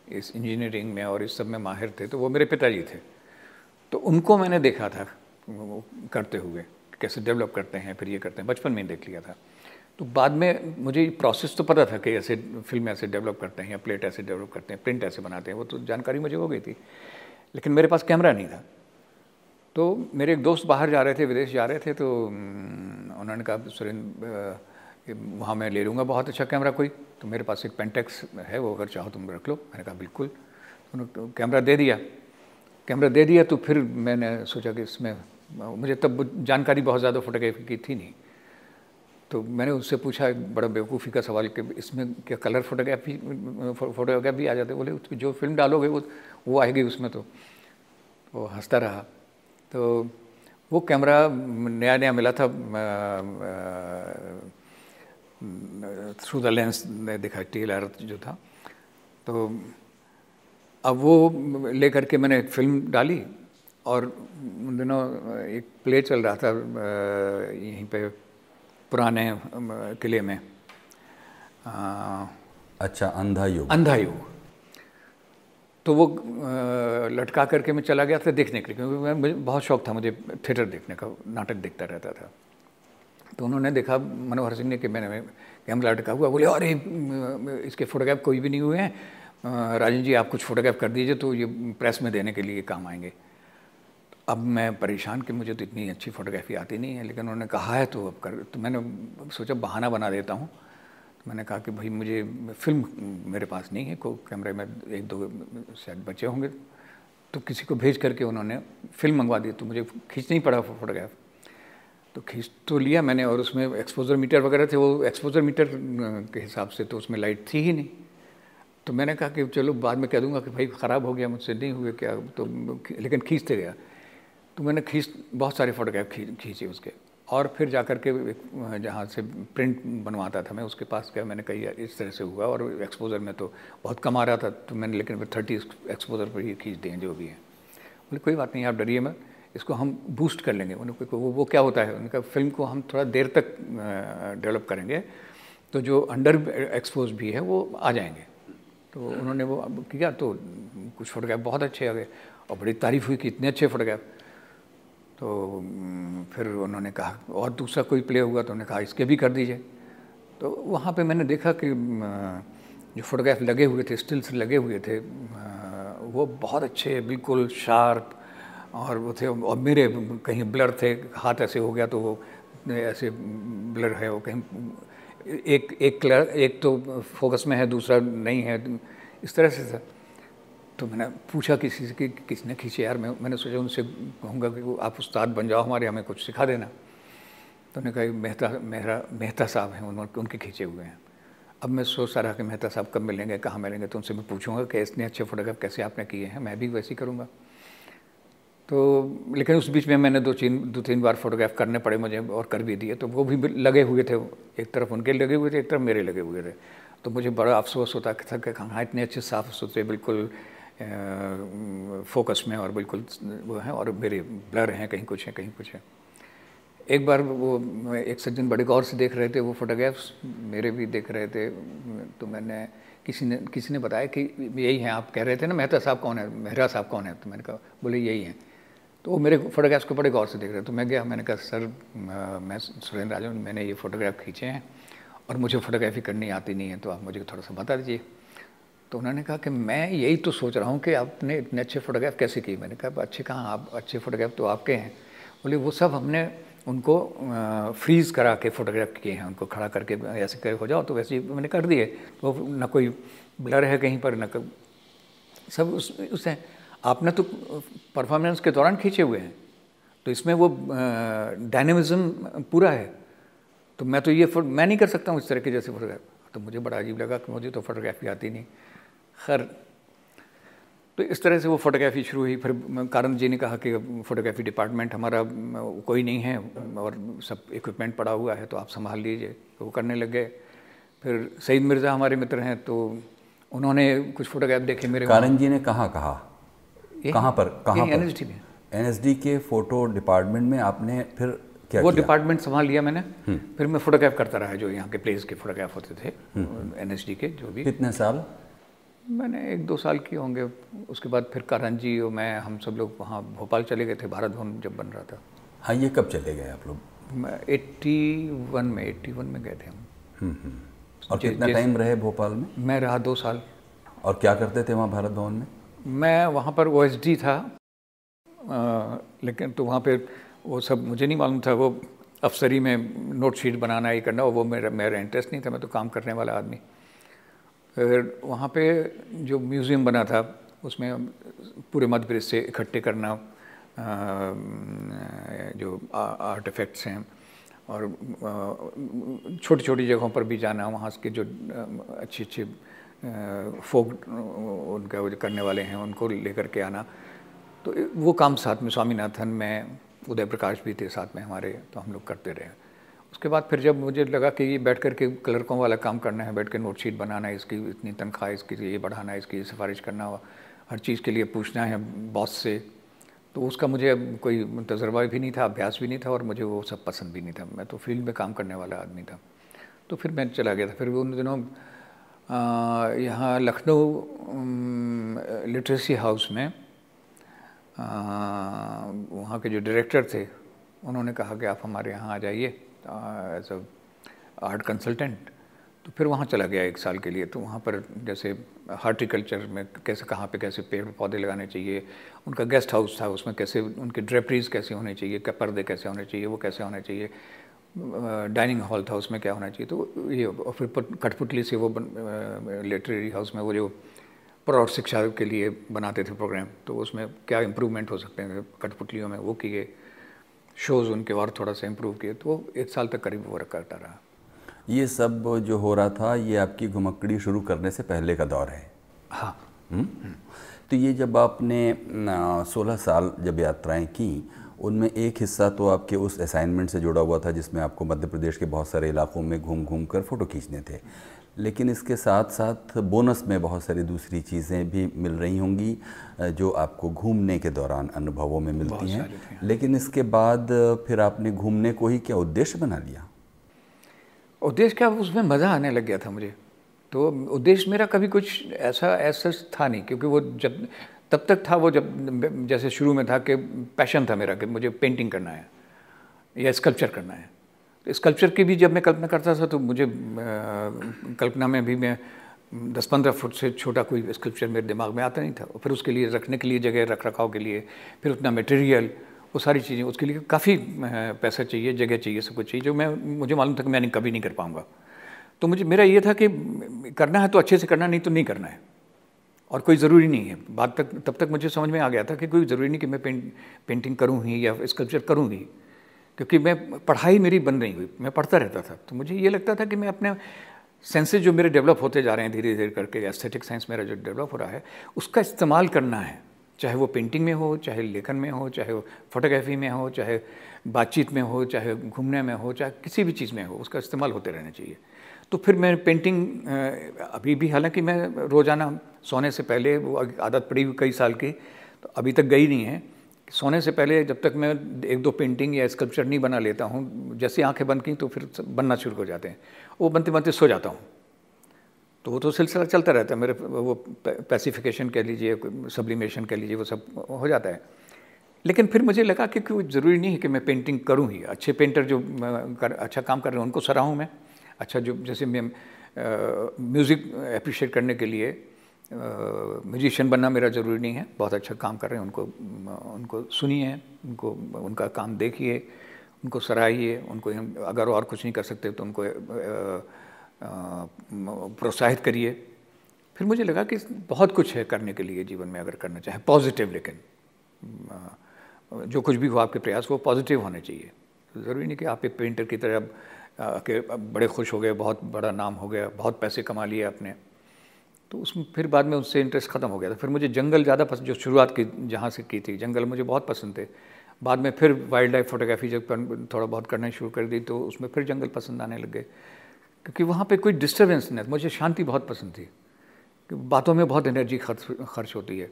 इस इंजीनियरिंग में और इस सब में माहिर थे तो वो मेरे पिताजी थे। तो उनको मैंने देखा था, वो करते हुए, कैसे डेवलप करते हैं, फिर ये करते हैं, बचपन में ही देख लिया था। तो बाद में मुझे प्रोसेस तो पता था कि ऐसे फ़िल्म ऐसे डेवलप करते हैं या प्लेट ऐसे डेवलप करते हैं प्रिंट ऐसे बनाते हैं, वो तो जानकारी मुझे हो गई थी। लेकिन मेरे पास कैमरा नहीं था। तो मेरे एक दोस्त बाहर जा रहे थे, विदेश जा रहे थे तो उन्होंने कहा, सुरेंद्र वहाँ मैं ले लूँगा बहुत अच्छा कैमरा कोई। तो मेरे पास एक पेंटेक्स है, वो अगर चाहो तुम रख लो। मैंने कहा, बिल्कुल। उन्होंने तो कैमरा दे दिया। कैमरा दे दिया तो फिर मैंने सोचा कि इसमें, मुझे तब जानकारी बहुत ज़्यादा फोटोग्राफी की थी नहीं। तो मैंने उससे पूछा एक बड़ा बेवकूफ़ी का सवाल कि इसमें क्या कलर फोटोग्राफी फोटोग्राफी आ जाते? बोले, उसमें जो फ़िल्म डालोगे वो वो आएगी उसमें तो। वो हंसता रहा। तो वो कैमरा नया नया मिला था थ्रू द लेंस ने दिखा टी जो था। तो अब वो ले करके मैंने एक फ़िल्म डाली और उन दिनों एक प्ले चल रहा था यहीं पे पुराने किले में। आ, अच्छा अंधा युग अंधा युग तो वो लटका करके मैं चला गया था देखने के लिए क्योंकि मैं मुझे बहुत शौक था मुझे थिएटर देखने का नाटक देखता रहता था। तो उन्होंने देखा मनोहर सिंह ने कि मैंने कैमरा लटका हुआ बोले अरे इसके फोटोग्राफ कोई भी नहीं हुए हैं। राजन जी आप कुछ फोटोग्राफ कर दीजिए तो ये प्रेस में देने के लिए काम आएँगे। अब मैं परेशान कि मुझे तो इतनी अच्छी फोटोग्राफी आती नहीं है, लेकिन उन्होंने कहा है तो अब कर तो मैंने सोचा बहाना बना देता हूँ। तो मैंने कहा कि भाई मुझे फ़िल्म मेरे पास नहीं है, को कैमरे में एक दो शायद बचे होंगे। तो किसी को भेज करके उन्होंने फ़िल्म मंगवा दी तो मुझे खींचना ही पड़ा फोटोग्राफ। तो खींच तो लिया मैंने और उसमें एक्सपोजर मीटर वगैरह थे, वो एक्सपोजर मीटर के हिसाब से तो उसमें लाइट थी ही नहीं। तो मैंने कहा कि चलो बाद में कह दूँगा कि भाई ख़राब हो गया, मुझसे नहीं हुए क्या तो लेकिन खींचते गया। तो मैंने खींच, बहुत सारे फोटोग्राफ खींचे उसके। और फिर जा कर के जहाँ से प्रिंट बनवाता था मैं, उसके पास गया, मैंने कही इस तरह से हुआ और एक्सपोज़र में तो बहुत कम आ रहा था तो मैंने, लेकिन फिर थर्टी एक्सपोज़र पर ही खींच दें जो भी है। बोले, कोई बात नहीं, आप डरिए मत, इसको हम बूस्ट कर लेंगे। उन्होंने वो वो क्या होता है? उनका फ़िल्म को हम थोड़ा देर तक डेवलप करेंगे तो जो अंडर एक्सपोज भी है, वो आ जाएँगे। तो उन्होंने वो किया तो कुछ फोटोग्राफ बहुत अच्छे आ गए, और बड़ी तारीफ़ हुई कि इतने अच्छे फोटोग्राफ तो फिर उन्होंने कहा, और दूसरा कोई प्ले हुआ तो उन्होंने कहा, इसके भी कर दीजिए। तो वहाँ पे मैंने देखा कि जो फोटोग्राफ लगे हुए थे, स्टिल्स लगे हुए थे वो बहुत अच्छे, बिल्कुल शार्प, और वो थे, और मेरे कहीं ब्लर थे, हाथ ऐसे हो गया तो वो ऐसे ब्लर है, वो कहीं, एक एक कलर, एक तो फोकस में है, दूसरा नहीं है, इस तरह से था। तो मैंने पूछा किसी से कि किसने खींचे, यार, मैं, मैंने सोचा उनसे कहूँगा कि वो, आप उस्ताद बन जाओ हमारे, हमें कुछ सिखा देना। तो उन्होंने कहा, मेहता, मेहरा, मेहता साहब हैं, उन्होंने, उनके खींचे हुए हैं। अब मैं सोच रहा कि मेहता साहब कब मिलेंगे, कहाँ मिलेंगे तो उनसे मैं पूछूँगा कि इतने अच्छे फोटोग्राफ कैसे आपने किए हैं, मैं भी वैसे ही करूँगा। तो लेकिन उस बीच में मैंने दो तीन दो तीन बार फोटोग्राफ करने पड़े मुझे और कर भी दिए तो वो भी लगे हुए थे, एक तरफ़ उनके लगे हुए थे, एक तरफ़ मेरे लगे हुए थे। तो मुझे बड़ा अफसोस होता था कि हाँ इतने अच्छे साफ़ सुथरे बिल्कुल फोकस में और बिल्कुल वो हैं और मेरे ब्लर हैं, कहीं कुछ है, कहीं कुछ है। एक बार वो, एक सज्जन बड़े गौर से देख रहे थे वो फोटोग्राफ्स मेरे भी देख रहे थे। तो मैंने, किसी ने किसी ने बताया कि यही हैं, आप कह रहे थे ना, मेहता साहब कौन है, मेहरा साहब कौन है? तो मैंने कहा, बोले, यही हैं। तो वो मेरे फोटोग्राफ्स को बड़े गौर से देख रहे थे। तो मैं गया, मैंने कहा, सर, मैं सुरेंद्र राजन, मैंने ये फ़ोटोग्राफ खींचे हैं और मुझे फ़ोटोग्राफी करनी आती नहीं है तो आप मुझे थोड़ा सा बता दीजिए। तो उन्होंने कहा कि मैं यही तो सोच रहा हूँ कि आपने इतने अच्छे फ़ोटोग्राफ कैसे किए? मैंने कहा अच्छे कहाँ आप अच्छे फ़ोटोग्राफ तो आपके हैं। बोले, वो सब हमने उनको फ्रीज़ करा के फ़ोटोग्राफ किए हैं, उनको खड़ा करके, ऐसे करे हो जाओ तो वैसे ही मैंने कर दिए। तो ना कोई ब्लर है कहीं पर, ना सब उस उससे आपने तो परफॉर्मेंस के दौरान खींचे हुए हैं। तो इसमें वो डायनेमिज़म पूरा है। तो मैं तो ये मैं नहीं कर सकता हूँ इस तरह के जैसे फोटोग्राफ तो मुझे बड़ा अजीब लगा कि मुझे तो फोटोग्राफी आती नहीं। खैर तो इस तरह से वो फोटोग्राफी शुरू हुई। फिर कारण जी ने कहा कि फ़ोटोग्राफी डिपार्टमेंट हमारा कोई नहीं है और सब इक्विपमेंट पड़ा हुआ है तो आप संभाल लीजिए। तो वो करने लग गए। फिर सईद मिर्ज़ा हमारे मित्र हैं तो उन्होंने कुछ फोटोग्राफ देखे मेरे कारण जी ने कहाँ कहा? कहाँ पर? कहाँ एन एस डी में। एन एस डी के फ़ोटो डिपार्टमेंट में आपने फिर क्या वो डिपार्टमेंट संभाल लिया मैंने। हम्म। फिर मैं फोटोग्राफ करता रहा जो यहाँ के प्लेस के फोटोग्राफ होते थे एन हम्म। के जो भी। कितने साल? मैंने एक दो साल किए होंगे। उसके बाद फिर करण जी और मैं हम सब लोग वहाँ भोपाल चले गए थे भारत भवन जब बन रहा था। हाँ ये कब चले गए आप लोग? मैं एट्टी वन में एट्टी वन में गए थे हम। और कितना टाइम रहे भोपाल में? मैं रहा दो साल। और क्या करते थे वहाँ भारत भवन में? मैं वहाँ पर ओ था। आ, लेकिन तो वहाँ पे वो सब मुझे नहीं मालूम था, वो अफसरी में नोट शीट बनाना ये करना वो मेरा मेरा इंटरेस्ट नहीं था, मैं तो काम करने वाला आदमी। फिर वहाँ पे जो म्यूज़ियम बना था, उसमें पूरे मध्य प्रदेश से इकट्ठे करना जो आर्टिफैक्ट्स हैं, और छोटी छोटी जगहों पर भी जाना, वहाँ के जो अच्छे अच्छे फोक उनका जो करने वाले हैं, उनको लेकर के आना। तो वो काम साथ में स्वामीनाथन में उदय प्रकाश भी थे साथ में हमारे तो हम लोग करते रहे। उसके बाद फिर जब मुझे लगा कि ये बैठ कर के क्लर्कों वाला काम करना है, बैठ कर नोटशीट बनाना है, इसकी इतनी तनख्वाह, इसकी ये बढ़ाना है, इसकी सिफारिश करना हर चीज़ के लिए पूछना है बॉस से तो उसका मुझे कोई तजर्बा भी नहीं था, अभ्यास भी नहीं था और मुझे वो सब पसंद भी नहीं था। मैं तो फ़ील्ड में काम करने वाला आदमी था। तो फिर मैं चला गया था। फिर उन दिनों यहाँ लखनऊ लिटरेसी हाउस में वहाँ के जो डायरेक्टर थे, उन्होंने कहा कि आप हमारे यहाँ आ जाइए एज अ आर्ट कंसल्टेंट तो फिर वहाँ चला गया एक साल के लिए। तो वहाँ पर जैसे हार्टिकल्चर में कैसे, कहाँ पे कैसे पेड़ पौधे लगाने चाहिए, उनका गेस्ट हाउस था, उसमें कैसे, उनके ड्रेपरीज कैसे होने चाहिए क्या पर्दे कैसे होने चाहिए, वो कैसे होने चाहिए डाइनिंग हॉल था, उसमें क्या होना चाहिए। तो ये, और फिर कठपुतली से वो लिटरेरी हाउस में वो जो प्रौढ़ शिक्षा के लिए बनाते थे प्रोग्राम तो उसमें क्या इम्प्रूवमेंट हो सकते हैं? कठपुतलियों में वो किए शोज़ उनके और थोड़ा सा इम्प्रूव किए तो वो एक साल तक करीब वर्क करता रहा। ये सब जो हो रहा था ये आपकी घुमक्कड़ी शुरू करने से पहले का दौर है? हाँ। हुँ? तो ये जब आपने सोलह साल जब यात्राएँ की उनमें एक हिस्सा तो आपके उस असाइनमेंट से जुड़ा हुआ था जिसमें आपको मध्य प्रदेश के बहुत सारे इलाकों में घूम घूम कर फ़ोटो खींचने थे। लेकिन इसके साथ साथ बोनस में बहुत सारी दूसरी चीज़ें भी मिल रही होंगी जो आपको घूमने के दौरान अनुभवों में मिलती हैं। लेकिन इसके बाद फिर आपने घूमने को ही क्या उद्देश्य बना लिया? उद्देश्य क्या उसमें मज़ा आने लग गया था मुझे। तो उद्देश्य मेरा कभी कुछ ऐसा ऐसा था नहीं क्योंकि वो जब तब तक था वो जब जैसे शुरू में था कि पैशन था मेरा कि मुझे पेंटिंग करना है या स्कल्पचर करना है। स्कल्पचर की भी जब मैं कल्पना करता था तो मुझे कल्पना में भी मैं दस पंद्रह फुट से छोटा कोई स्कल्पचर मेरे दिमाग में आता नहीं था। फिर उसके लिए रखने के लिए जगह रख रखाव के लिए, फिर उतना मटेरियल वो सारी चीज़ें, उसके लिए काफ़ी पैसा चाहिए, जगह चाहिए, सब कुछ चाहिए, जो मैं, मुझे मालूम था कि मैं कभी नहीं कर पाऊँगा। तो मुझे, मेरा ये था कि करना है तो अच्छे से करना, नहीं तो नहीं करना है। और कोई ज़रूरी नहीं है। बात तक, तब तक मुझे समझ में आ गया था कि कोई ज़रूरी नहीं कि मैं पेंट पेंटिंग करूँ ही या स्कल्पचर करूँ ही। क्योंकि मैं पढ़ाई मेरी बंद नहीं हुई, मैं पढ़ता रहता था। तो मुझे ये लगता था कि मैं अपने सेंसेज जो मेरे डेवलप होते जा रहे हैं धीरे धीरे करके एस्थेटिक साइंस मेरा जो डेवलप हो रहा है, उसका इस्तेमाल करना है। चाहे वो पेंटिंग में हो, चाहे लेखन में हो, चाहे वो फोटोग्राफी में हो, चाहे बातचीत में हो, चाहे घूमने में हो, चाहे किसी भी चीज़ में हो, उसका इस्तेमाल होते रहना चाहिए। तो फिर मैं पेंटिंग अभी भी हालाँकि मैं रोज़ाना सोने से पहले, वो आदत पड़ी हुई कई साल की तो अभी तक गई नहीं है। सोने से पहले जब तक मैं एक दो पेंटिंग या स्कल्पचर नहीं बना लेता हूँ जैसे आँखें बंद की तो फिर बनना शुरू हो जाते हैं। वो बनते बनते सो जाता हूँ। तो वो तो सिलसिला चलता रहता है मेरे वो पैसिफिकेशन कह लीजिए सब्लिमेशन कह लीजिए वो सब हो जाता है। लेकिन फिर मुझे लगा कि कोई ज़रूरी नहीं है कि मैं पेंटिंग करूँ ही। अच्छे पेंटर जो कर, अच्छा काम कर रहे हैं उनको सराहूँ मैं। अच्छा जो जैसे मैं म्यूज़िक अप्रिशिएट करने के लिए म्यूजिशियन बनना मेरा ज़रूरी नहीं है। बहुत अच्छा काम कर रहे हैं, उनको उनको सुनिए, उनको, उनका काम देखिए, उनको सराहिए, उनको अगर और कुछ नहीं कर सकते तो उनको प्रोत्साहित करिए। फिर मुझे लगा कि बहुत कुछ है करने के लिए जीवन में अगर करना चाहे पॉजिटिव लेकिन जो कुछ भी हो आपके प्रयास, वो पॉजिटिव होने चाहिए। ज़रूरी नहीं कि आप एक पेंटर की तरह के बड़े खुश हो गए, बहुत बड़ा नाम हो गया, बहुत पैसे कमा लिए आपने। तो उसमें फिर बाद में उससे इंटरेस्ट ख़त्म हो गया था। फिर मुझे जंगल ज़्यादा पसंद जो शुरुआत की, जहाँ से की थी, जंगल मुझे बहुत पसंद थे। बाद में फिर वाइल्ड लाइफ फोटोग्राफी जब थोड़ा बहुत करना शुरू कर दी तो उसमें फिर जंगल पसंद आने लग गए। क्योंकि वहाँ पे कोई डिस्टर्बेंस नहीं मुझे शांति बहुत पसंद थी। बातों में बहुत एनर्जी खर्च खर्च होती है।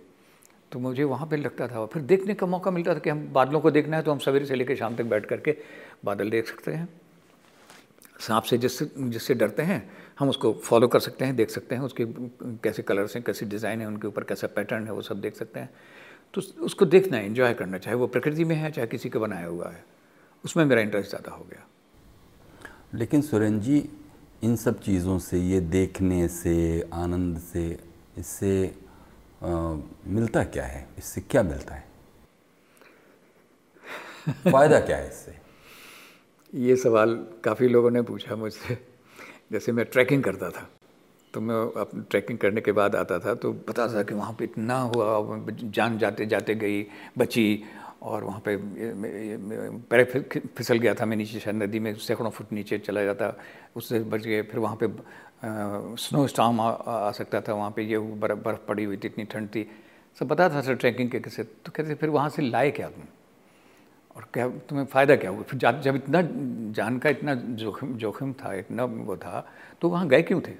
तो मुझे वहाँ पे लगता था, फिर देखने का मौका मिलता था कि हम बादलों को देखना है तो हम सवेरे से लेकर शाम तक बैठ करके बादल देख सकते हैं। सांप से जिससे जिससे डरते हैं हम उसको फॉलो कर सकते हैं देख सकते हैं उसके कैसे कलर्स हैं कैसे डिज़ाइन है उनके ऊपर कैसा पैटर्न है वो सब देख सकते हैं। तो उसको देखना है इन्जॉय करना चाहे वो प्रकृति में है चाहे किसी का बनाया हुआ है। उसमें मेरा इंटरेस्ट ज़्यादा हो गया। लेकिन सुरेन जी इन सब चीज़ों से ये देखने से आनंद से इससे आ, मिलता क्या है? इससे क्या मिलता है? फ़ायदा क्या है इससे? ये सवाल काफ़ी लोगों ने पूछा मुझसे। जैसे मैं ट्रैकिंग करता था। तो मैं अपने ट्रैकिंग करने के बाद आता था तो पता था कि वहाँ पे इतना हुआ जान जाते जाते गई बची और वहाँ पे पैर फिसल गया था मैं नीचे शायद नदी में सैकड़ों फुट नीचे चला जाता उससे बच गए फिर वहाँ पे स्नो स्टॉम आ, आ सकता था वहाँ पे ये बर्फ़ पड़ी हुई थी इतनी ठंड थी। सब पता था सर ट्रैकिंग के कैसे तो कहते फिर वहाँ से लाए क्या तुम? और क्या, तुम्हें फ़ायदा क्या हुआ? फिर जब इतना जान का, इतना जोखिम जोखिम था, इतना वो था तो वहाँ गए क्यों थे?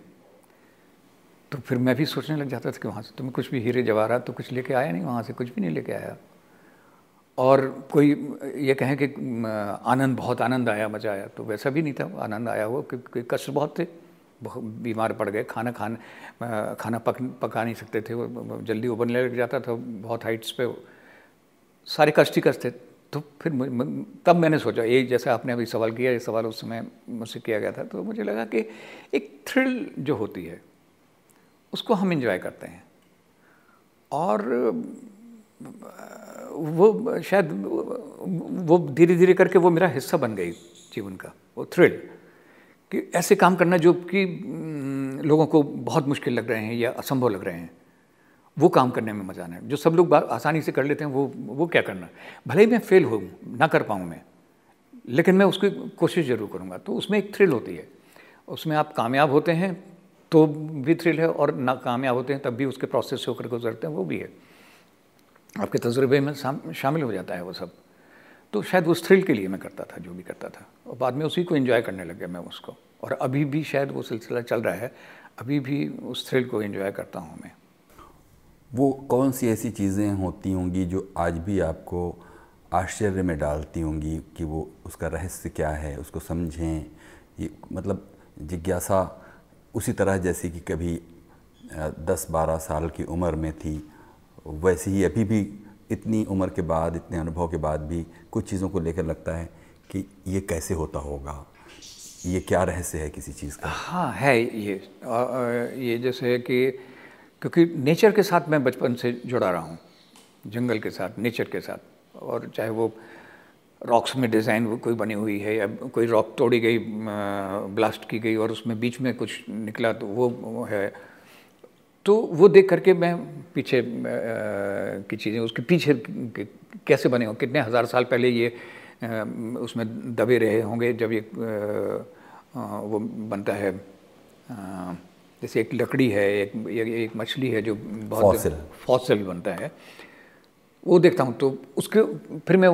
तो फिर मैं भी सोचने लग जाता था कि वहाँ से तुम्हें कुछ भी हीरे जवाहरात तो कुछ लेके आया नहीं, वहाँ से कुछ भी नहीं लेके आया। और कोई ये कहें कि आनंद, बहुत आनंद आया, मज़ा आया तो वैसा भी नहीं था। आनंद आया वो क्योंकि कष्ट बहुत थे। बहुत बीमार पड़ गए, खाना खान खाना पक, पका नहीं सकते थे, वो जल्दी उबलने लग जाता था, बहुत हाइट्स पे। सारे कष्ट ही कष्ट थे। तो फिर तब मैंने सोचा, ये जैसे आपने अभी सवाल किया, ये सवाल उस समय मुझसे किया गया था तो मुझे लगा कि एक थ्रिल जो होती है, उसको हम इंजॉय करते हैं। और, वो शायद, वो धीरे धीरे करके वो मेरा हिस्सा बन गई जीवन का, वो थ्रिल कि ऐसे काम करना जो कि लोगों को बहुत मुश्किल लग रहे हैं या असंभव लग रहे हैं। वो काम करने में मज़ा आना है। जो सब लोग आसानी से कर लेते हैं, वो वो क्या करना भले ही मैं फेल हो, ना कर पाऊँ मैं, लेकिन मैं उसकी कोशिश ज़रूर करूँगा। तो उसमें एक थ्रिल होती है। उसमें आप कामयाब होते हैं तो भी थ्रिल है, और ना कामयाब होते हैं, तब भी उसके प्रोसेस से होकर गुजरते हैं, वो भी है। आपके तजुर्बे में शामिल हो जाता है वो सब। तो शायद उस थ्रिल के लिए मैं करता था, जो भी करता था। और बाद में उसी को इन्जॉय करने लग गया मैं उसको। और अभी भी शायद वो सिलसिला चल रहा है, अभी भी उस थ्रिल को इन्जॉय करता हूँ मैं। वो कौन सी ऐसी चीज़ें होती होंगी जो आज भी आपको आश्चर्य में डालती होंगी कि वो उसका रहस्य क्या है, उसको समझें? ये मतलब जिज्ञासा उसी तरह जैसी कि कभी दस बारह साल की उम्र में थी, वैसे ही अभी भी इतनी उम्र के बाद, इतने अनुभव के बाद भी कुछ चीज़ों को लेकर लगता है कि ये कैसे होता होगा? ये क्या रहस्य है किसी चीज़ का? हाँ है ये। ये जैसे कि क्योंकि नेचर के साथ मैं बचपन से जुड़ा रहा हूँ, जंगल के साथ, नेचर के साथ। और चाहे वो रॉक्स में डिज़ाइन कोई बनी हुई है या कोई रॉक तोड़ी गई ब्लास्ट की गई और उसमें बीच में कुछ निकला तो वो है। तो वो देख करके मैं पीछे की चीज़ें, उसके पीछे कैसे बने हों? कितने हज़ार साल पहले ये उसमें दबे रहे होंगे जब ये वो बनता है जैसे एक लकड़ी है एक एक मछली है जो बहुत फॉसिल बनता है। वो देखता हूँ तो उसके फिर मैं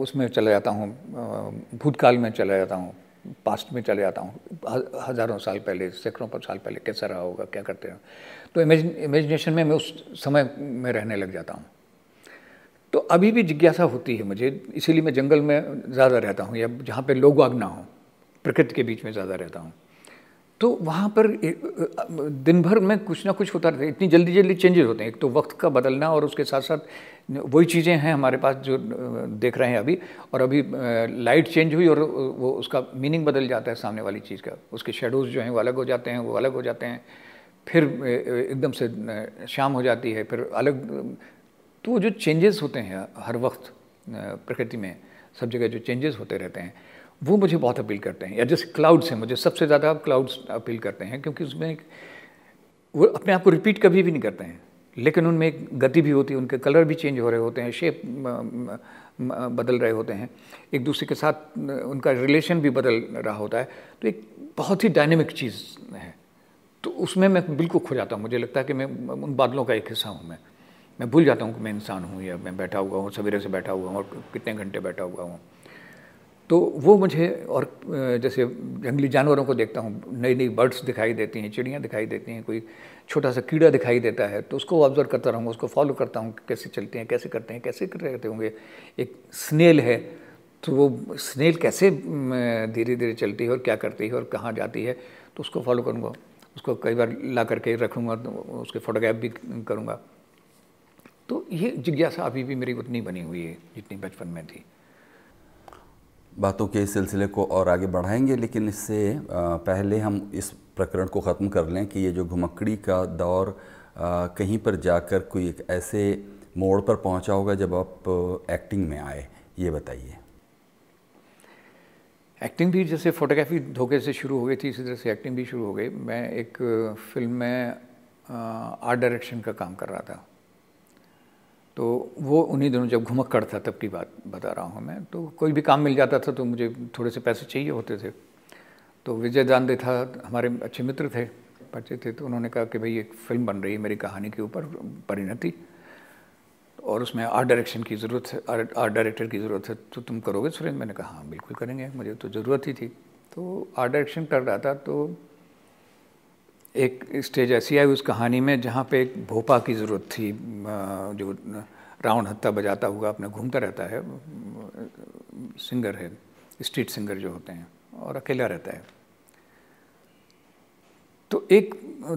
उसमें चला जाता हूँ भूतकाल में चला जाता हूँ पास्ट में चले जाता हूँ। हज़ारों साल पहले सैकड़ों पर साल पहले कैसा रहा होगा क्या करते हैं? तो इमेजिनेशन में मैं उस समय में रहने लग जाता हूँ। तो अभी भी जिज्ञासा होती है मुझे इसीलिए मैं जंगल में ज़्यादा रहता हूँ या जहाँ पे लोग वाग ना हो प्रकृति के बीच में ज़्यादा रहता हूँ। तो वहाँ पर दिन भर में कुछ ना कुछ होता रहता है। इतनी जल्दी जल्दी चेंजेस होते हैं। एक तो वक्त का बदलना और उसके साथ साथ वही चीज़ें हैं हमारे पास जो देख रहे हैं अभी। और अभी लाइट चेंज हुई और वो उसका मीनिंग बदल जाता है सामने वाली चीज़ का। उसके शेडोज़ जो हैं वो अलग हो जाते हैं, वो अलग हो जाते हैं। फिर एकदम से शाम हो जाती है, फिर अलग तो जो चेंजेस होते हैं हर वक्त प्रकृति में, सब जगह जो चेंजेस होते रहते हैं वो मुझे बहुत अपील करते हैं, या जैसे क्लाउड्स हैं मुझे सबसे ज़्यादा क्लाउड्स अपील करते हैं, क्योंकि उसमें एक, वो अपने आप को रिपीट कभी भी नहीं करते हैं, लेकिन उनमें एक गति भी होती है, उनके कलर भी चेंज हो रहे होते हैं शेप बदल रहे होते हैं, एक दूसरे के साथ, उनका रिलेशन भी बदल रहा होता है तो एक बहुत ही डायनेमिक चीज़ है तो उसमें मैं बिल्कुल खो जाता हूँ, मुझे लगता है कि मैं उन बादलों का एक हिस्सा हूँ मैं मैं भूल जाता हूँ कि मैं इंसान हूँ, या मैं बैठा हुआ हूँ, सवेरे से बैठा हुआ हूँ, और कितने घंटे बैठा हुआ हूँ तो वो मुझे और जैसे जंगली जानवरों को देखता हूँ नई नई बर्ड्स दिखाई देती हैं, चिड़ियाँ दिखाई देती हैं, कोई छोटा सा कीड़ा दिखाई देता है तो उसको ऑब्ज़र्व करता रहूँगा, उसको फॉलो करता हूँ कैसे चलते हैं, कैसे करते हैं, कैसे कर करते होंगे। एक स्नेल है तो वो स्नेल कैसे धीरे धीरे चलती है और क्या करती है और कहाँ जाती है तो उसको फॉलो करूँगा, उसको कई बार ला करके रखूँगा तो उसके फोटोग्राफ भी करूँगा। तो ये जिज्ञासा अभी भी मेरी उतनी बनी हुई है, जितनी बचपन में थी। बातों के सिलसिले को और आगे बढ़ाएँगे, लेकिन इससे पहले हम इस प्रकरण को ख़त्म कर लें कि ये जो घुमक्कड़ी का दौर कहीं पर जाकर कोई एक ऐसे मोड़ पर पहुँचा होगा जब आप एक्टिंग में आए। ये बताइए। एक्टिंग भी जैसे फोटोग्राफी धोखे से शुरू हो गई थी, इसी तरह से एक्टिंग भी शुरू हो गई। मैं एक फ़िल्म में आर्ट डायरेक्शन का काम कर रहा था। तो वो उन्हीं दिनों जब घुमक था तब की बात बता रहा हूँ मैं। तो कोई भी काम मिल जाता था तो मुझे थोड़े से पैसे चाहिए होते थे। तो विजय दानदे था, हमारे अच्छे मित्र थे बच्चे थे तो उन्होंने कहा कि भाई एक फ़िल्म बन रही है मेरी कहानी के ऊपर, परिणति। और उसमें आर्ट डायरेक्शन की ज़रूरत है आर्ट डायरेक्टर की ज़रूरत है तो तुम करोगे सुरेंद्र? मैंने कहा हाँ बिल्कुल करेंगे, मुझे तो ज़रूरत ही थी। तो आर्ट डायरेक्शन कर रहा था तो एक स्टेज ऐसी आई उस कहानी में जहाँ पे एक भोपा की ज़रूरत थी जो राउंड हत्ता बजाता हुआ अपने घूमता रहता है सिंगर है स्ट्रीट सिंगर जो होते हैं और अकेला रहता है। तो एक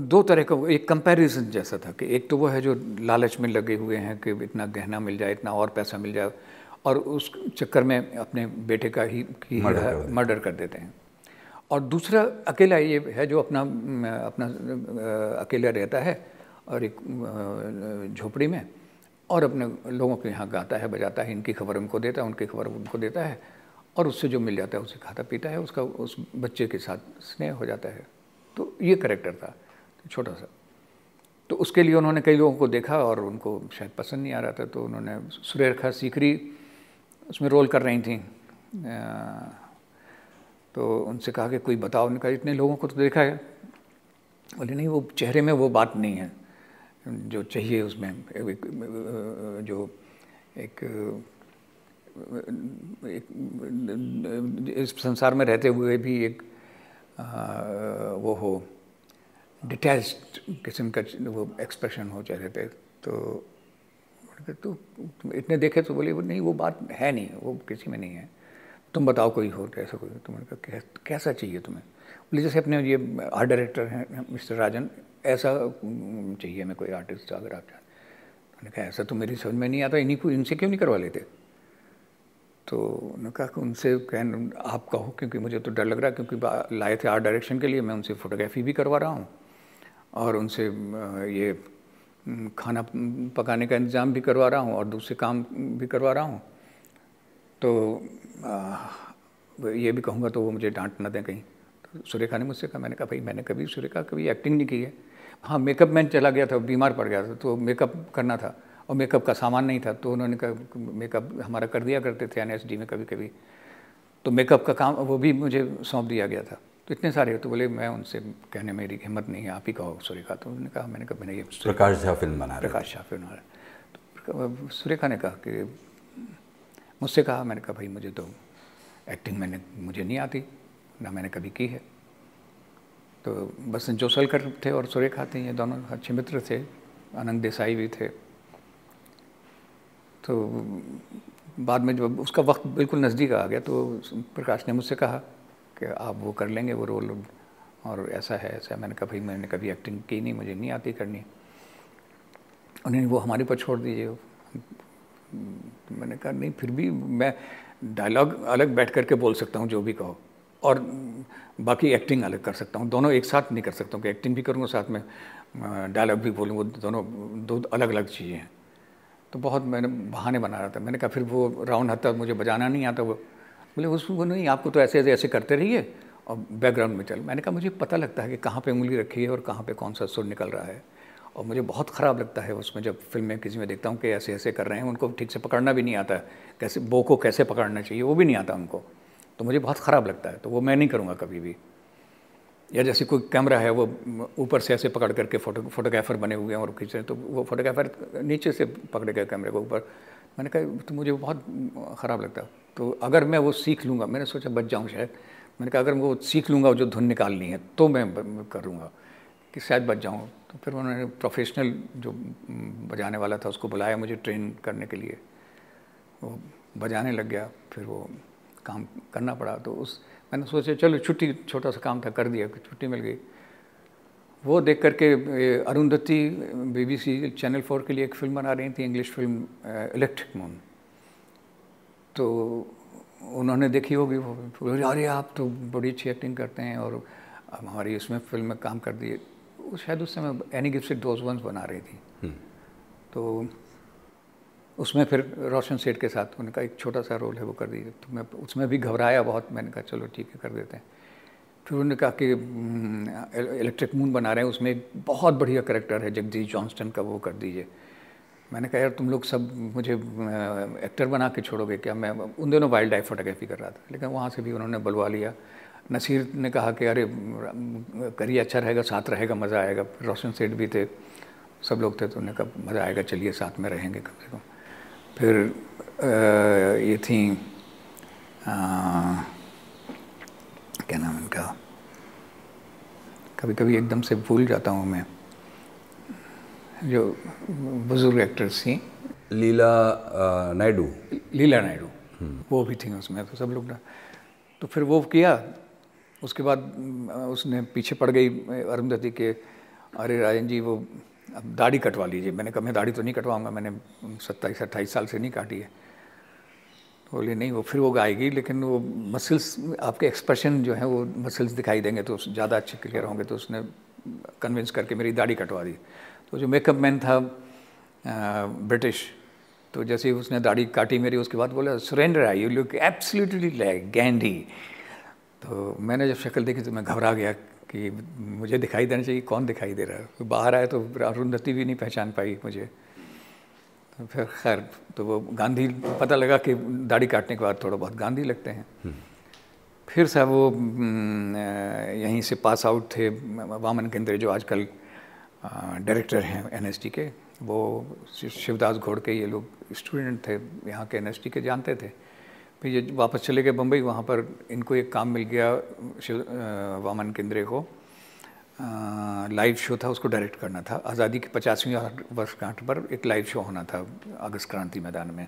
दो तरह का एक कंपैरिजन जैसा था कि एक तो वो है जो लालच में लगे हुए हैं कि इतना गहना मिल जाए इतना और पैसा मिल जाए और उस चक्कर में अपने बेटे का ही की मर्डर कर देते हैं। और दूसरा अकेला ये है जो अपना अपना अकेला रहता है और एक झोपड़ी में और अपने लोगों के यहाँ गाता है, बजाता है, इनकी खबर उनको देता है, उनकी खबर उनको देता है और उससे जो मिल जाता है उसे खाता पीता है, उसका, उस बच्चे के साथ स्नेह हो जाता है। तो ये करेक्टर था, छोटा सा। तो उसके लिए उन्होंने कई लोगों को देखा और उनको शायद पसंद नहीं आ रहा था तो उन्होंने सुरेखा सीकरी उसमें रोल कर रही थी। तो उनसे कहा कि कोई बताओ। उन्होंने कहा इतने लोगों को तो देखा है। बोले नहीं वो चेहरे में वो बात नहीं है। जो चाहिए उसमें जो एक, एक इस संसार में रहते हुए भी एक आ, वो हो डिटैच्ड किस्म का वो एक्सप्रेशन हो चेहरे पे। तो तो इतने देखे तो बोले वो नहीं वो बात है नहीं वो किसी में नहीं है। तुम बताओ कोई हो ऐसा कोई तुम्हें कहा, कैसा चाहिए तुम्हें? बोले, जैसे अपने ये आर्ट डायरेक्टर हैं, मिस्टर राजन, ऐसा चाहिए मैं कोई आर्टिस्ट अगर आप चाहते मैंने कहा, ऐसा तो मेरी समझ में नहीं आता, इन्हीं को, इनसे क्यों नहीं करवा लेते? तो उन्होंने कहा कि उनसे कह आप कहो, क्योंकि मुझे तो डर लग रहा है, क्योंकि लाए थे आर्ट डायरेक्शन के लिए, मैं उनसे फ़ोटोग्राफी भी करवा रहा हूँ और उनसे ये खाना पकाने का इंतज़ाम भी करवा रहा हूँ और दूसरे काम भी करवा रहा हूँ। तो आ, ये भी कहूँगा तो वो मुझे डांट ना दें कहीं। तो सुरेखा ने मुझसे कहा मैंने कहा भाई मैंने कभी सुरेखा कभी एक्टिंग नहीं की है। हाँ मेकअप मैन चला गया था बीमार पड़ गया था तो मेकअप करना था और मेकअप का सामान नहीं था। तो उन्होंने कहा मेकअप हमारा कर दिया करते थे एन में कभी कभी तो मेकअप का काम वो भी मुझे सौंप दिया गया था। तो इतने सारे तो बोले मैं उनसे कहने मेरी हिम्मत नहीं है आप ही कहो सुरेखा। तो उन्होंने कहा मैंने कहा मैंने ये प्रकाश झा फ़िल्म बना प्रकाश झा फ़िल्म बना तो सुरेखा ने कहा कि मुझसे कहा, मैंने कहा, भाई, मुझे तो एक्टिंग मैंने, मुझे नहीं आती, ना मैंने कभी की है। तो बस जो सलकर थे और सुरेखा थे ये दोनों अच्छे मित्र थे, आनंद देसाई भी थे। तो बाद में जब उसका वक्त बिल्कुल नज़दीक आ गया तो प्रकाश ने मुझसे कहा कि आप वो कर लेंगे, वो रोल, और ऐसा है ऐसा है। मैंने कहा, भाई, मैंने कभी एक्टिंग की नहीं, मुझे नहीं आती करनी। उन्होंने, वो हमारे पर छोड़ दीजिए मैंने कहा, नहीं, फिर भी मैं डायलॉग अलग बैठ करके बोल सकता हूँ, जो भी कहो। और बाकी एक्टिंग अलग कर सकता हूँ। दोनों एक साथ नहीं कर सकता हूँ। कि एक्टिंग भी करूँगा, साथ में डायलॉग भी बोलूँ वो दोनों, दो अलग अलग चीज़ें हैं। तो बहुत मैंने बहाने बना रहा था। मैंने कहा, फिर वो राउंड हत्ता मुझे बजाना नहीं आता वो। बोले, उस, वो नहीं, आपको तो ऐसे ऐसे ऐसे करते रहिए और बैकग्राउंड में चल। मैंने कहा, मुझे पता लगता है कि कहाँ पे उंगली रखी है और कहाँ पे कौन सा सुर निकल रहा है। और मुझे बहुत ख़राब लगता है उसमें जब फ़िल्में किसी में देखता हूँ कि ऐसे ऐसे कर रहे हैं, उनको ठीक से पकड़ना भी नहीं आता कैसे, बो को कैसे पकड़ना चाहिए, वो भी नहीं आता उनको तो मुझे बहुत ख़राब लगता है तो वो मैं नहीं करूँगा कभी भी। या जैसे कोई कैमरा है, वो ऊपर से ऐसे पकड़ करके फ़ोटो, फोटोग्राफर बने हुए हैं और खींच रहे हैं तो वो फोटोग्राफर नीचे से पकड़े गए कैमरे को ऊपर। मैंने कहा तो मुझे बहुत ख़राब लगता है। तो अगर मैं वो सीख लूँगा, मैंने सोचा बच जाऊँ शायद। मैंने कहा, अगर मैं वो सीख लूँगा जो धुन निकालनी है तो मैं करूँगा। कि शायद बच जाऊँ। तो फिर उन्होंने प्रोफेशनल जो बजाने वाला था, उसको बुलाया मुझे ट्रेन करने के लिए। वो बजाने लग गया, फिर वो काम करना पड़ा तो उस, मैंने सोचा, चलो, छुट्टी छोटा सा काम था, कर दिया छुट्टी मिल गई। वो देख करके अरुंधति बीबीसी चैनल फोर के लिए एक फ़िल्म बना रही थी इंग्लिश फ़िल्म इलेक्ट्रिक मून तो उन्होंने देखी होगी, वो अरे, आप तो बड़ी अच्छी एक्टिंग करते हैं और हमारी उसमें फ़िल्म में काम कर दिए। शायद उस समय एनी गिफ्ट दोज वंस बना रही थी। तो उसमें फिर रोशन सेठ के साथ उनका एक छोटा सा रोल है वो कर दीजिए तो मैं उसमें भी घबराया बहुत मैंने कहा चलो ठीक है कर देते हैं। फिर उन्होंने कहा कि इलेक्ट्रिक मून बना रहे हैं उसमें एक बहुत बढ़िया करेक्टर है जगदीश जॉन्स्टन का वो कर दीजिए। मैंने कहा यार तुम लोग सब मुझे एक्टर बना के छोड़ोगे क्या? मैं उन दिनों वाइल्ड लाइफ फोटोग्राफी कर रहा था। लेकिन वहाँ से भी उन्होंने बुलवा लिया। नसीर ने कहा कि अरे करिए अच्छा रहेगा साथ रहेगा मज़ा आएगा। रोशन सेठ भी थे सब लोग थे तो उन्होंने कहा मज़ा आएगा चलिए साथ में रहेंगे कम से कम फिर आ, ये थी आ, क्या नाम इनका कभी कभी एकदम से भूल जाता हूँ मैं। जो बुज़ुर्ग एक्ट्रेस थी। लीला नायडू। लीला नायडू। वो भी थी उसमें तो सब लोग तो फिर वो किया उसके बाद उसने पीछे पड़ गई अरुंधति के, अरे राजन जी, वो, अब दाढ़ी कटवा लीजिए। मैंने कहा, मैं दाढ़ी तो नहीं कटवाऊँगा, मैंने सत्ताईस, अट्ठाईस साल से नहीं काटी है। बोले, नहीं, वो फिर वो गाएगी लेकिन वो मसल्स आपके एक्सप्रेशन जो है, वो मसल्स दिखाई देंगे तो ज़्यादा अच्छे क्लियर होंगे। तो उसने कन्विंस करके मेरी दाढ़ी कटवा दी। तो जो मेकअप मैन था ब्रिटिश तो जैसे ही उसने दाढ़ी काटी मेरी, उसके बाद बोला Surendra I you look absolutely like Gandhi तो मैंने जब शक्ल देखी तो मैं घबरा गया कि मुझे दिखाई देना चाहिए कौन दिखाई दे रहा है? तो बाहर आए तो अरुंधति भी नहीं पहचान पाई मुझे। तो फिर खैर तो वो गांधी पता लगा कि दाढ़ी काटने के बाद थोड़ा बहुत गांधी लगते हैं। फिर साहब वो यहीं से पास आउट थे वामन केंद्र जो आजकल डायरेक्टर हैं एनएसटी के। वो शिवदास घोड़ के ये लोग स्टूडेंट थे यहाँ के एनएसटी के जानते थे। फिर ये वापस चले गए बम्बई वहाँ पर इनको एक काम मिल गया वामन केंद्रे को। लाइव शो था, उसको डायरेक्ट करना था। आज़ादी की पचासवीं वर्षगांठ पर एक लाइव शो होना था, अगस्त क्रांति मैदान में।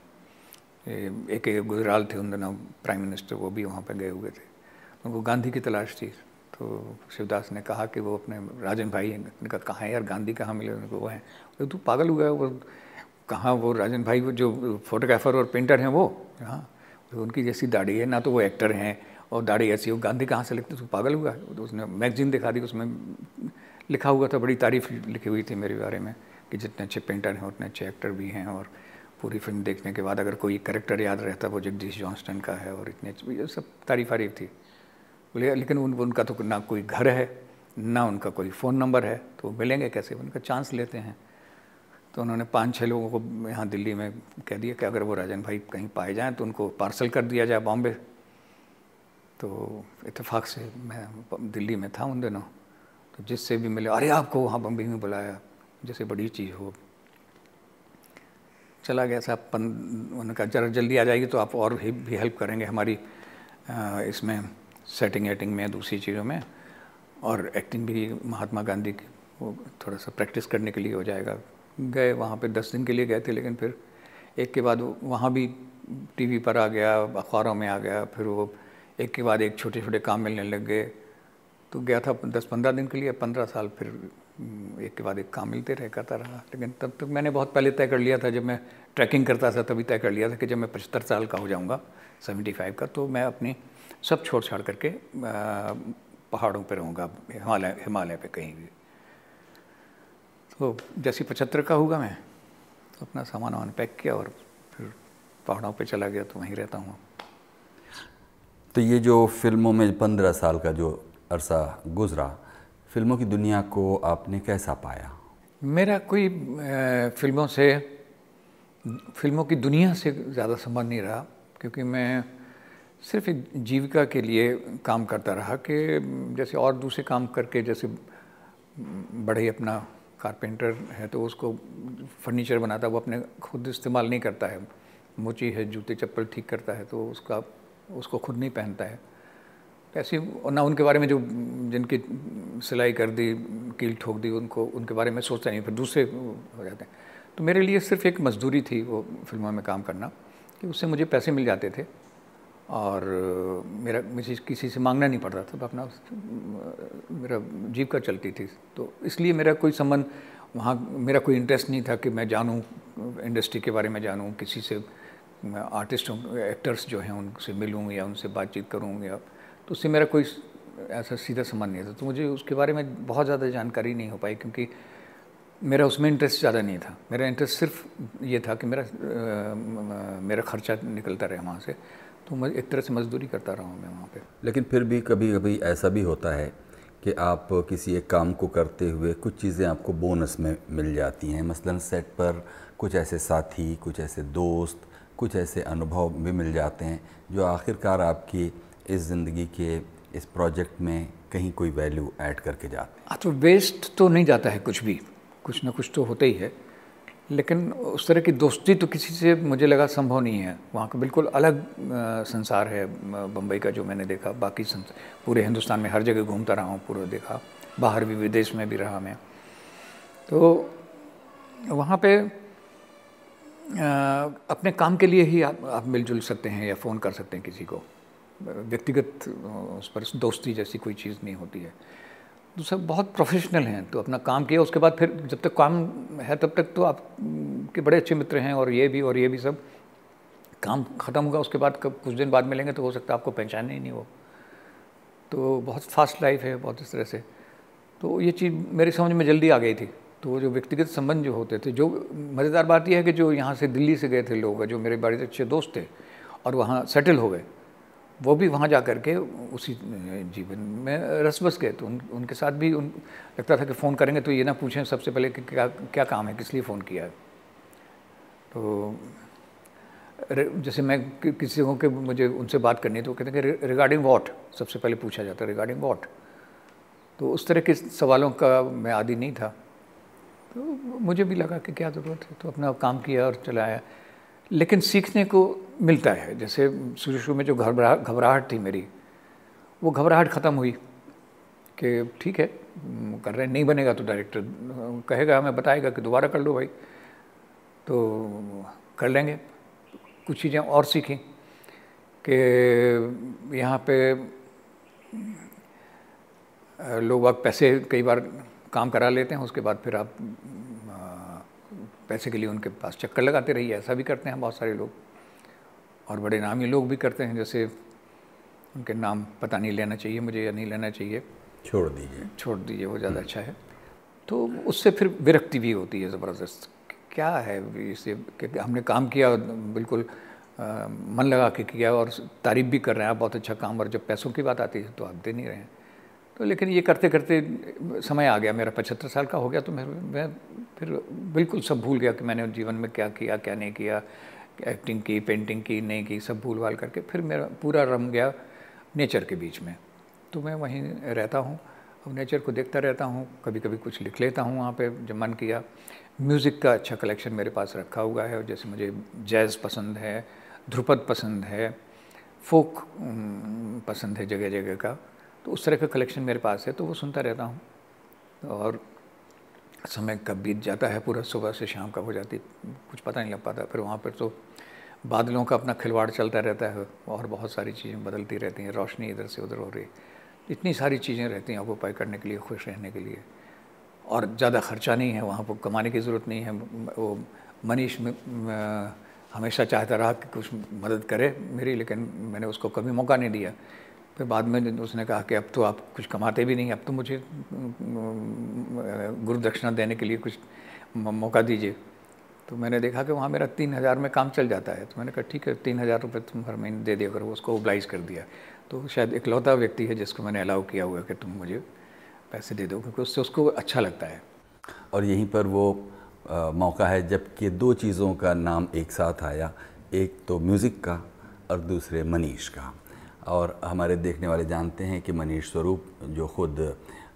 एक एक गुजराल थे उन दिनों प्राइम मिनिस्टर वो भी वहाँ पर गए हुए थे। उनको गांधी की तलाश थी। तो शिवदास ने कहा कि वो अपने राजन भाई हैं उनका कहाँ है यार, गांधी कहाँ मिले उनको? वो हैं। तो तू पागल हुआ है वो कहाँ वो राजन भाई, वो जो फोटोग्राफर और पेंटर हैं वो? हाँ। तो उनकी जैसी दाढ़ी है, ना तो वो एक्टर हैं और दाढ़ी ऐसी हो, गांधी कहाँ से लिखते तो पागल हुआ? तो उसने मैगजीन दिखा दी, उसमें लिखा हुआ था, बड़ी तारीफ़ लिखी हुई थी मेरे बारे में कि जितने अच्छे पेंटर हैं, उतने अच्छे एक्टर भी हैं और पूरी फ़िल्म देखने के बाद अगर कोई करेक्टर याद रहता, वो जगदीश जॉन्स्टन का है और इतने सब तारीफ़ वारीफ थी। बोले, लेकिन उन, उनका तो ना कोई घर है, ना उनका कोई फ़ोन नंबर है तो वो मिलेंगे कैसे? उनका चांस लेते हैं। तो उन्होंने पाँच छः लोगों को यहाँ दिल्ली में कह दिया कि अगर वो राजन भाई कहीं पाए जाएँ तो उनको पार्सल कर दिया जाए बॉम्बे। तो इतफाक़ से मैं दिल्ली में था उन दिनों। तो जिससे भी मिले अरे आपको वहाँ बम्बई में बुलाया जैसे बड़ी चीज़ हो। चला गया साहब पन उन्होंने कहा जरा जल्दी आ जाएगी तो आप और भी, भी हेल्प करेंगे हमारी इसमें सेटिंग एटिंग में दूसरी चीज़ों में। और एक्टिंग भी महात्मा गांधी की वो थोड़ा सा प्रैक्टिस करने के लिए हो जाएगा। गए वहाँ पे दस दिन के लिए गए थे लेकिन फिर एक के बाद वहाँ भी टीवी पर आ गया अखबारों में आ गया फिर वो एक के बाद एक छोटे छोटे काम मिलने लग गए। तो गया था दस पंद्रह दिन के लिए पंद्रह साल फिर हम्म, एक के बाद एक काम मिलते रहे करता रहा। लेकिन तब तक मैंने बहुत पहले तय कर लिया था जब मैं ट्रैकिंग करता था तभी तय कर लिया था कि जब मैं पचहत्तर साल का हो जाऊँगा सेवेंटी फाइव का तो मैं अपनी सब छोड़ छाड़ करके पहाड़ों पर रहूँगा हिमालय हिमालय पर कहीं भी। तो जैसे पचहत्तर का होगा मैं तो अपना सामान वामान पैक किया और फिर पहाड़ों पे चला गया तो वहीं रहता हूँ। तो ये जो फ़िल्मों में पंद्रह साल का जो अरसा गुजरा फ़िल्मों की दुनिया को आपने कैसा पाया? मेरा कोई फ़िल्मों से फ़िल्मों की दुनिया से ज़्यादा संबंध नहीं रहा क्योंकि मैं सिर्फ़ एक जीविका के लिए काम करता रहा कि जैसे और दूसरे काम करके जैसे बड़े अपना कारपेंटर है तो उसको फर्नीचर बनाता है, वो अपने खुद इस्तेमाल नहीं करता है। मोची है, जूते, चप्पल ठीक करता है तो उसका, उसको खुद नहीं पहनता है। ऐसे ना उनके बारे में जो, जिनकी सिलाई कर दी, कील ठोक दी, उनको, उनके बारे में सोचता नहीं, फिर दूसरे हो जाते हैं। तो मेरे लिए सिर्फ़ एक मजदूरी थी वो फ़िल्मों में काम करना, कि उससे मुझे पैसे मिल जाते थे। और मेरा मुझे किसी से मांगना नहीं पड़ता था तो अपना मेरा जीविका चलती थी। तो इसलिए मेरा कोई संबंध वहाँ मेरा कोई इंटरेस्ट नहीं था कि मैं जानूँ इंडस्ट्री के बारे में जानूँ किसी से आर्टिस्टों एक्टर्स जो हैं उनसे मिलूँ या उनसे बातचीत करूँ या तो उससे मेरा कोई ऐसा सीधा संबंध नहीं था। तो मुझे उसके बारे में बहुत ज़्यादा जानकारी नहीं हो पाई क्योंकि मेरा उसमें इंटरेस्ट ज़्यादा नहीं था। मेरा इंटरेस्ट सिर्फ़ ये था कि मेरा आ, मेरा खर्चा निकलता रहे वहाँ से। तो मैं एक तरह से मजदूरी करता रहा हूँ मैं वहाँ पे। लेकिन फिर भी कभी कभी ऐसा भी होता है कि आप किसी एक काम को करते हुए कुछ चीज़ें आपको बोनस में मिल जाती हैं। मसलन सेट पर कुछ ऐसे साथी कुछ ऐसे दोस्त कुछ ऐसे अनुभव भी मिल जाते हैं जो आखिरकार आपकी इस ज़िंदगी के इस प्रोजेक्ट में कहीं कोई वैल्यू ऐड करके जाते हैं। हाँ तो वेस्ट तो नहीं जाता है कुछ भी। कुछ ना कुछ तो होता ही है। लेकिन उस तरह की दोस्ती तो किसी से मुझे लगा संभव नहीं है। वहाँ का बिल्कुल अलग संसार है बम्बई का जो मैंने देखा। बाकी पूरे हिंदुस्तान में हर जगह घूमता रहा हूँ पूरा देखा। बाहर भी विदेश में भी रहा मैं। तो वहाँ पे अपने काम के लिए ही आप, आप मिलजुल सकते हैं या फ़ोन कर सकते हैं किसी को। व्यक्तिगत उस पर दोस्ती जैसी कोई चीज़ नहीं होती है। सब बहुत प्रोफेशनल हैं तो अपना काम किया, उसके बाद फिर जब तक काम है, तब तक तो आप, के बड़े अच्छे मित्र हैं और ये भी, और ये भी सब। काम ख़त्म होगा, उसके बाद कब, कुछ दिन बाद मिलेंगे तो हो सकता है आपको पहचाने ही नहीं वो तो बहुत फास्ट लाइफ है, बहुत इस तरह से। तो ये चीज़ मेरी समझ में जल्दी आ गई थी। तो जो व्यक्तिगत संबंध जो होते थे, जो मज़ेदार बात यह है कि जो यहाँ से दिल्ली से गए थे लोग, जो मेरे बड़े अच्छे दोस्त थे, और वहाँ सेटल हो गए। वो भी वहाँ जा कर के उसी जीवन में रस बस गए। तो उन उनके साथ भी उन लगता था कि फ़ोन करेंगे तो ये ना पूछें सबसे पहले कि क्या क्या काम है किस लिए फ़ोन किया है। तो जैसे मैं कि, किसी को के मुझे उनसे बात करनी है तो कहते हैं कि रिगार्डिंग वॉट सबसे पहले पूछा जाता है रिगार्डिंग वॉट तो उस तरह के सवालों का मैं आदि नहीं था। तो मुझे भी लगा कि क्या ज़रूरत है? तो अपना काम किया और चलाया। लेकिन सीखने को मिलता है। जैसे शुरू शुरू में जो घबरा, घबराहट थी मेरी, वो घबराहट ख़त्म हुई कि ठीक है कर रहे नहीं बनेगा तो डायरेक्टर कहेगा, हमें बताएगा कि दोबारा कर लो भाई। तो कर लेंगे। कुछ चीज़ें और सीखी कि यहाँ पे लोग वक्त पैसे कई बार काम करा लेते हैं, उसके बाद फिर आप पैसे के लिए उनके पास चक्कर लगाते रहिए ऐसा भी करते हैं बहुत सारे लोग। और बड़े नामी लोग भी करते हैं जैसे उनके नाम पता नहीं लेना चाहिए मुझे या नहीं लेना चाहिए। छोड़ दीजिए। छोड़ दीजिए वो ज़्यादा अच्छा है। तो उससे फिर विरक्ति भी होती है ज़बरदस्त। क्या है इसे हमने काम किया बिल्कुल आ, मन लगा के किया और तारीफ़ भी कर रहे हैं आप बहुत अच्छा काम और जब पैसों की बात आती है तो आप दे नहीं रहे हैं। तो लेकिन ये करते करते समय आ गया, मेरा पचहत्तर साल का हो गया तो मैं मैं फिर बिल्कुल सब भूल गया कि मैंने जीवन में क्या किया, क्या नहीं किया एक्टिंग की पेंटिंग की, नहीं की, सब भूल भाल करके फिर मेरा पूरा रम गया नेचर के बीच में। तो मैं वहीं रहता हूँ, अब नेचर को देखता रहता हूँ कभी कभी कुछ लिख लेता हूँ वहाँ पे जब मन किया। म्यूज़िक का अच्छा कलेक्शन मेरे पास रखा हुआ है, जैसे मुझे जैज़ पसंद है, ध्रुपद पसंद है फोक पसंद है जगह जगह का। तो उस तरह का कलेक्शन मेरे पास है तो वो सुनता रहता हूँ। और समय कब बीत जाता है, पूरा सुबह से शाम कब हो जाती, कुछ पता नहीं लग पाता। फिर वहाँ पर तो बादलों का अपना खिलवाड़ चलता रहता है और बहुत सारी चीज़ें बदलती रहती हैं, रोशनी इधर से उधर हो रही है। इतनी सारी चीज़ें रहती हैं ऑक्यूपाई करने के लिए, खुश रहने के लिए। और ज़्यादा खर्चा नहीं है वहाँ पर कमाने की ज़रूरत नहीं है। वो मनीष हमेशा चाहता रहा कि कुछ मदद करे मेरी, लेकिन मैंने उसको कभी मौका नहीं दिया। फिर बाद में उसने कहा कि अब तो आप कुछ कमाते भी नहीं अब तो मुझे गुरु दक्षिणा देने के लिए कुछ मौका दीजिए। तो मैंने देखा कि वहाँ मेरा तीन हज़ार में काम चल जाता है। तो मैंने कहा ठीक है तीन हज़ार रुपये तुम हर महीने दे दिया करो। उसको ओब्लाइज कर दिया। तो शायद इकलौता व्यक्ति है जिसको मैंने अलाउ किया हुआ कि तुम मुझे पैसे दे दो क्योंकि उससे उसको अच्छा लगता है। और यहीं पर वो आ, मौका है जबकि दो चीज़ों का नाम एक साथ आया। एक तो म्यूज़िक का और दूसरे मनीष का। और हमारे देखने वाले जानते हैं कि मनीष स्वरूप, जो खुद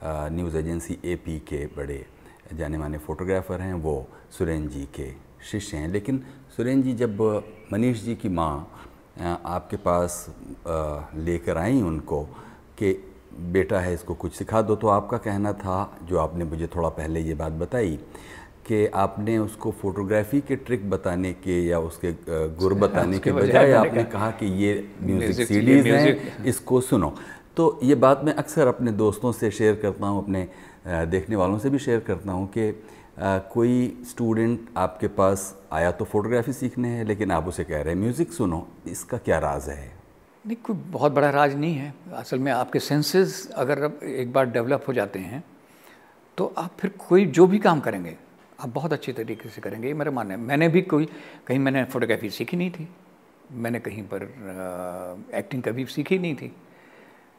न्यूज़ एजेंसी एपी के बड़े जाने माने फ़ोटोग्राफ़र हैं, वो सुरेन जी के शिष्य हैं। लेकिन सुरेन जी, जब मनीष जी की माँ आपके पास लेकर आई उनको कि बेटा है, इसको कुछ सिखा दो तो आपका कहना था, जो आपने मुझे थोड़ा पहले ये बात बताई कि आपने उसको फोटोग्राफी के ट्रिक बताने के या उसके गुर बताने के बजाय आपने कहा। कि ये म्यूज़िक सीडीज़ हैं इसको सुनो। तो ये बात मैं अक्सर अपने दोस्तों से शेयर करता हूँ अपने देखने वालों से भी शेयर करता हूँ कि कोई स्टूडेंट आपके पास आया तो फोटोग्राफी सीखने है लेकिन आप उसे कह रहे हैं म्यूज़िक सुनो इसका क्या राज है? नहीं कोई बहुत बड़ा राज नहीं है। असल में आपके सेंसेस अगर एक बार डेवलप हो जाते हैं तो आप फिर कोई जो भी काम करेंगे आप बहुत अच्छे तरीके से करेंगे ये मेरा मानना है। मैंने भी कोई कहीं मैंने फोटोग्राफी सीखी नहीं थी। मैंने कहीं पर आ, एक्टिंग कभी सीखी नहीं थी।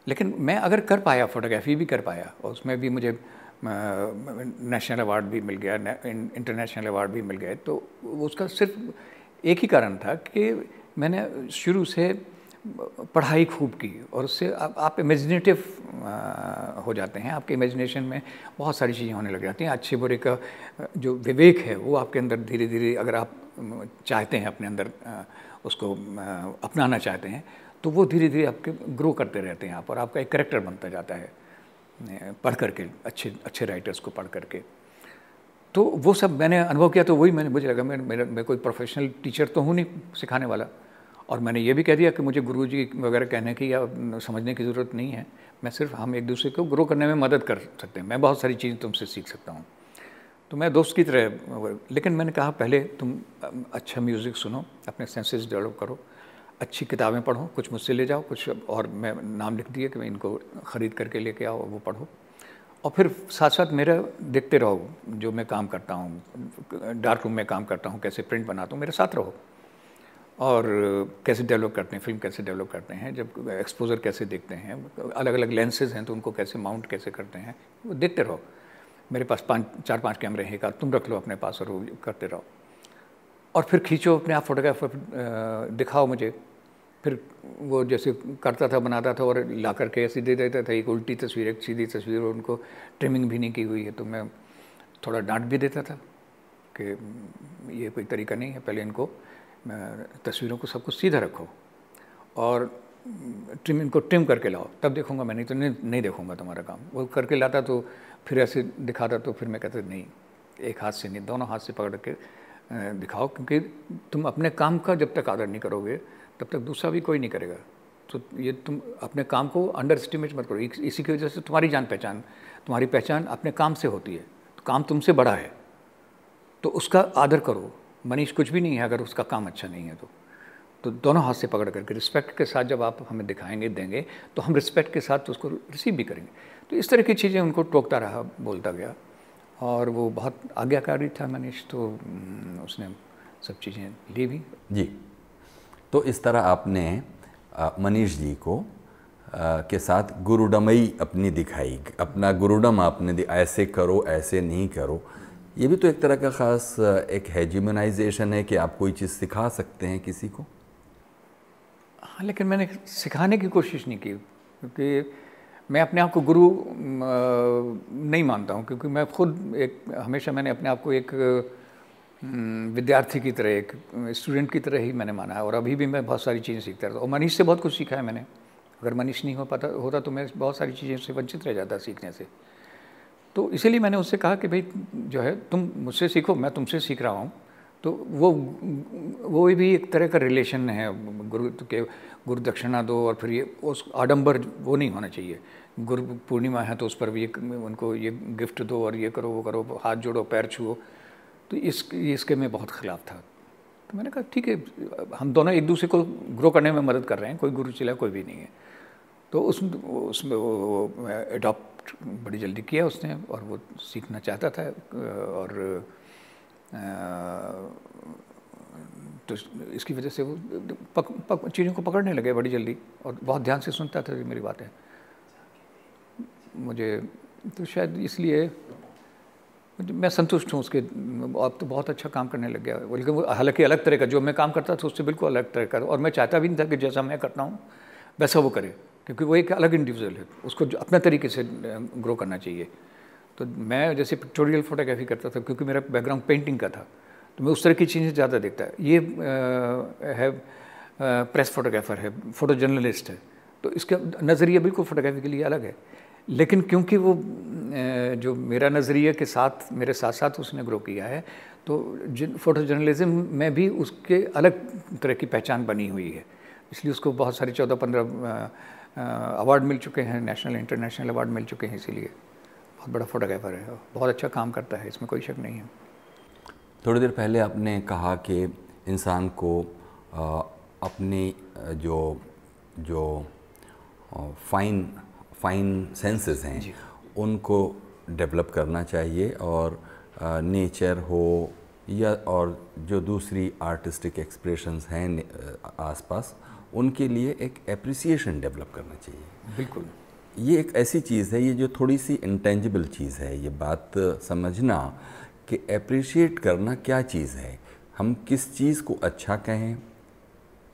लेकिन मैं अगर कर पाया फोटोग्राफी भी कर पाया और उसमें भी मुझे नेशनल अवार्ड भी मिल गया इंटरनेशनल अवार्ड भी मिल गए तो उसका सिर्फ़ एक ही कारण था कि मैंने शुरू से पढ़ाई खूब की और उससे आप, आप इमेजिनेटिव हो जाते हैं। आपके इमेजिनेशन में बहुत सारी चीज़ें होने लग जाती हैं। अच्छे बुरे का जो विवेक है वो आपके अंदर धीरे धीरे अगर आप चाहते हैं अपने अंदर उसको अपनाना चाहते हैं तो वो धीरे धीरे आपके ग्रो करते रहते हैं आप और आपका एक करेक्टर बनता जाता है पढ़ करके अच्छे अच्छे राइटर्स को पढ़ करके। तो वो सब मैंने अनुभव किया तो वही मैंने मुझे लगा मैं मेरा मैं कोई प्रोफेशनल टीचर तो हूँ नहीं सिखाने वाला। और मैंने ये भी कह दिया कि मुझे गुरु जी वगैरह कहने की या समझने की ज़रूरत नहीं है। मैं सिर्फ़ हम एक दूसरे को ग्रो करने में मदद कर सकते हैं। मैं बहुत सारी चीज़ें तुमसे सीख सकता हूँ। तो मैं दोस्त की तरह, लेकिन मैंने कहा, पहले तुम अच्छा म्यूज़िक सुनो, अपने सेंसेस डेवलप करो, अच्छी किताबें पढ़ो, कुछ मुझसे ले जाओ, कुछ और मैं नाम लिख दिए कि मैं इनको ख़रीद करके लेके आओ, वो पढ़ो। और फिर साथ साथ मेरा देखते रहो, जो मैं काम करता हूँ, डार्क रूम में काम करता हूँ, कैसे प्रिंट बनाता हूँ, मेरे साथ रहो। और कैसे डेवलप करते हैं फ़िल्म कैसे डेवलप करते हैं, जब एक्सपोजर कैसे देखते हैं अलग अलग लेंसेज हैं तो उनको कैसे माउंट कैसे करते हैं, वो देखते रहो। मेरे पास पाँच चार पाँच कैमरे हैं का तुम रख लो अपने पास और करते रहो। और फिर खींचो अपने आप फोटोग्राफर दिखाओ मुझे। फिर वो जैसे करता था, बनाता था और ला करके ऐसे दे देता था, एक उल्टी तस्वीर, एक सीधी तस्वीर और उनको ट्रिमिंग भी नहीं की हुई है तो मैं थोड़ा डांट भी देता था कि ये कोई तरीका नहीं है, पहले इनको तस्वीरों को सब कुछ सीधा रखो और ट्रिम इनको ट्रिम करके लाओ तब देखूँगा मैं नहीं तो नहीं, नहीं देखूँगा तुम्हारा काम। वो करके लाता तो फिर ऐसे दिखाता तो फिर मैं कहता नहीं एक हाथ से नहीं दोनों हाथ से पकड़ के दिखाओ क्योंकि तुम अपने काम का जब तक आदर नहीं करोगे तब तक दूसरा भी कोई नहीं करेगा। तो ये तुम अपने काम को अंडर एस्टिमेट मत करो। इसी की वजह से तुम्हारी जान पहचान तुम्हारी पहचान अपने काम से होती है। तो काम तुमसे बड़ा है। तो उसका आदर करो। मनीष कुछ भी नहीं है अगर उसका काम अच्छा नहीं है तो। तो दोनों हाथ से पकड़ करके रिस्पेक्ट के साथ जब आप हमें दिखाएँगे देंगे तो हम रिस्पेक्ट के साथ उसको रिसीव भी करेंगे। तो इस तरह की चीज़ें उनको टोकता रहा बोलता गया। और वो बहुत आज्ञाकारी था मनीष तो हम्म, उसने सब चीज़ें ली भी। जी। तो इस तरह आपने मनीष जी को आ, के साथ गुरुडमई अपनी दिखाई अपना गुरुडम आपने ऐसे करो ऐसे नहीं करो। ये भी तो एक तरह का ख़ास, एक हेजिमनाइजेशन है कि आप कोई चीज़ सिखा सकते हैं किसी को। हाँ लेकिन मैंने सिखाने की कोशिश नहीं की, क्योंकि मैं अपने आप को गुरु नहीं मानता हूँ, क्योंकि मैं खुद एक, हमेशा मैंने अपने आप को एक विद्यार्थी की तरह, एक स्टूडेंट की तरह ही मैंने माना है, और अभी भी मैं बहुत सारी चीज़ें सीखता रहता हूँ। और मनीष से बहुत कुछ सीखा है मैंने। अगर मनीष नहीं हो पाता, होता तो मैं बहुत सारी चीज़ें से वंचित रह जाता सीखने से। तो इसीलिए मैंने उससे कहा कि भाई जो है तुम मुझसे सीखो मैं तुमसे सीख रहा हूँ तो वो वो भी एक तरह का रिलेशन है गुरु के गुरु दक्षिणा दो और फिर ये उस आडंबर वो नहीं होना चाहिए गुरु पूर्णिमा है तो उस पर भी एक, उनको ये गिफ्ट दो और ये करो वो करो हाथ जोड़ो पैर छुओ तो इस इसके में बहुत ख़िलाफ़ था तो मैंने कहा ठीक है हम दोनों एक दूसरे को ग्रो करने में मदद कर रहे हैं कोई गुरु चिला कोई भी नहीं है तो उस उसमें वो एडॉप्ट बड़ी जल्दी किया उसने और वो सीखना चाहता था और तो इसकी वजह से वो पक, पक, चीज़ों को पकड़ने लगे बड़ी जल्दी और बहुत ध्यान से सुनता था मेरी बातें। मुझे तो शायद इसलिए मैं संतुष्ट हूँ उसके अब तो बहुत अच्छा काम करने लग गया। बल्कि वो हालाँकि अलग तरह का जो मैं काम करता था उससे बिल्कुल अलग तरह का और मैं चाहता भी नहीं था कि जैसा मैं करता हूँ वैसा वो करे। क्योंकि वो एक अलग इंडिविजुअल है। उसको अपने तरीके से ग्रो करना चाहिए। तो मैं जैसे पिक्टोरियल फोटोग्राफी करता था क्योंकि मेरा बैकग्राउंड पेंटिंग का था। तो मैं उस तरह की चीज़ें ज़्यादा देखता। ये है प्रेस फोटोग्राफर है फ़ोटो जर्नलिस्ट है। तो इसका नज़रिया बिल्कुल फोटोग्राफी के लिए अलग है। लेकिन क्योंकि वो जो मेरा नज़रिए के साथ, मेरे साथ साथ उसने ग्रो किया है तो जिन फ़ोटो जर्नलिज्म में भी उसके अलग तरह की पहचान बनी हुई है। इसलिए उसको बहुत सारे चौदह पंद्रह अवार्ड मिल चुके हैं नेशनल इंटरनेशनल अवार्ड मिल चुके हैं इसीलिए। बहुत बड़ा फोटोग्राफर है बहुत अच्छा काम करता है इसमें कोई शक नहीं है। थोड़ी देर पहले आपने कहा कि इंसान को अपनी जो जो फाइन फाइन सेंसेस हैं उनको डेवलप करना चाहिए और नेचर हो या और जो दूसरी आर्टिस्टिक एक्सप्रेशंस हैं आसपास उनके लिए एक एप्रिसिएशन डेवलप करना चाहिए। बिल्कुल। ये एक ऐसी चीज़ है ये जो थोड़ी सी इंटेंजिबल चीज़ है ये बात समझना कि अप्रिशिएट करना क्या चीज़ है। हम किस चीज़ को अच्छा कहें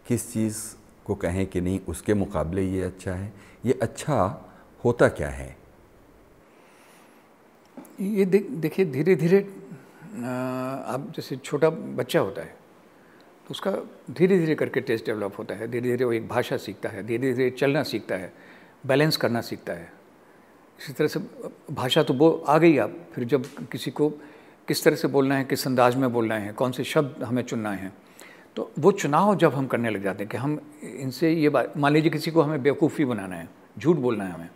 किस चीज़ को कहें कि नहीं उसके मुकाबले ये अच्छा है ये अच्छा होता क्या है? ये देख देखिए धीरे धीरे आप जैसे छोटा बच्चा होता है तो उसका धीरे धीरे करके टेस्ट डेवलप होता है धीरे धीरे वो एक भाषा सीखता है धीरे धीरे चलना सीखता है बैलेंस करना सीखता है। इसी तरह से भाषा तो वो आ गई आप फिर जब किसी को किस तरह से बोलना है, किस अंदाज में बोलना है, कौन से शब्द हमें चुनना है तो वो चुनाव जब हम करने लग जाते हैं कि हम इनसे ये बात, मान लीजिए किसी को हमें बेवकूफ़ी बनाना है, झूठ बोलना है हमें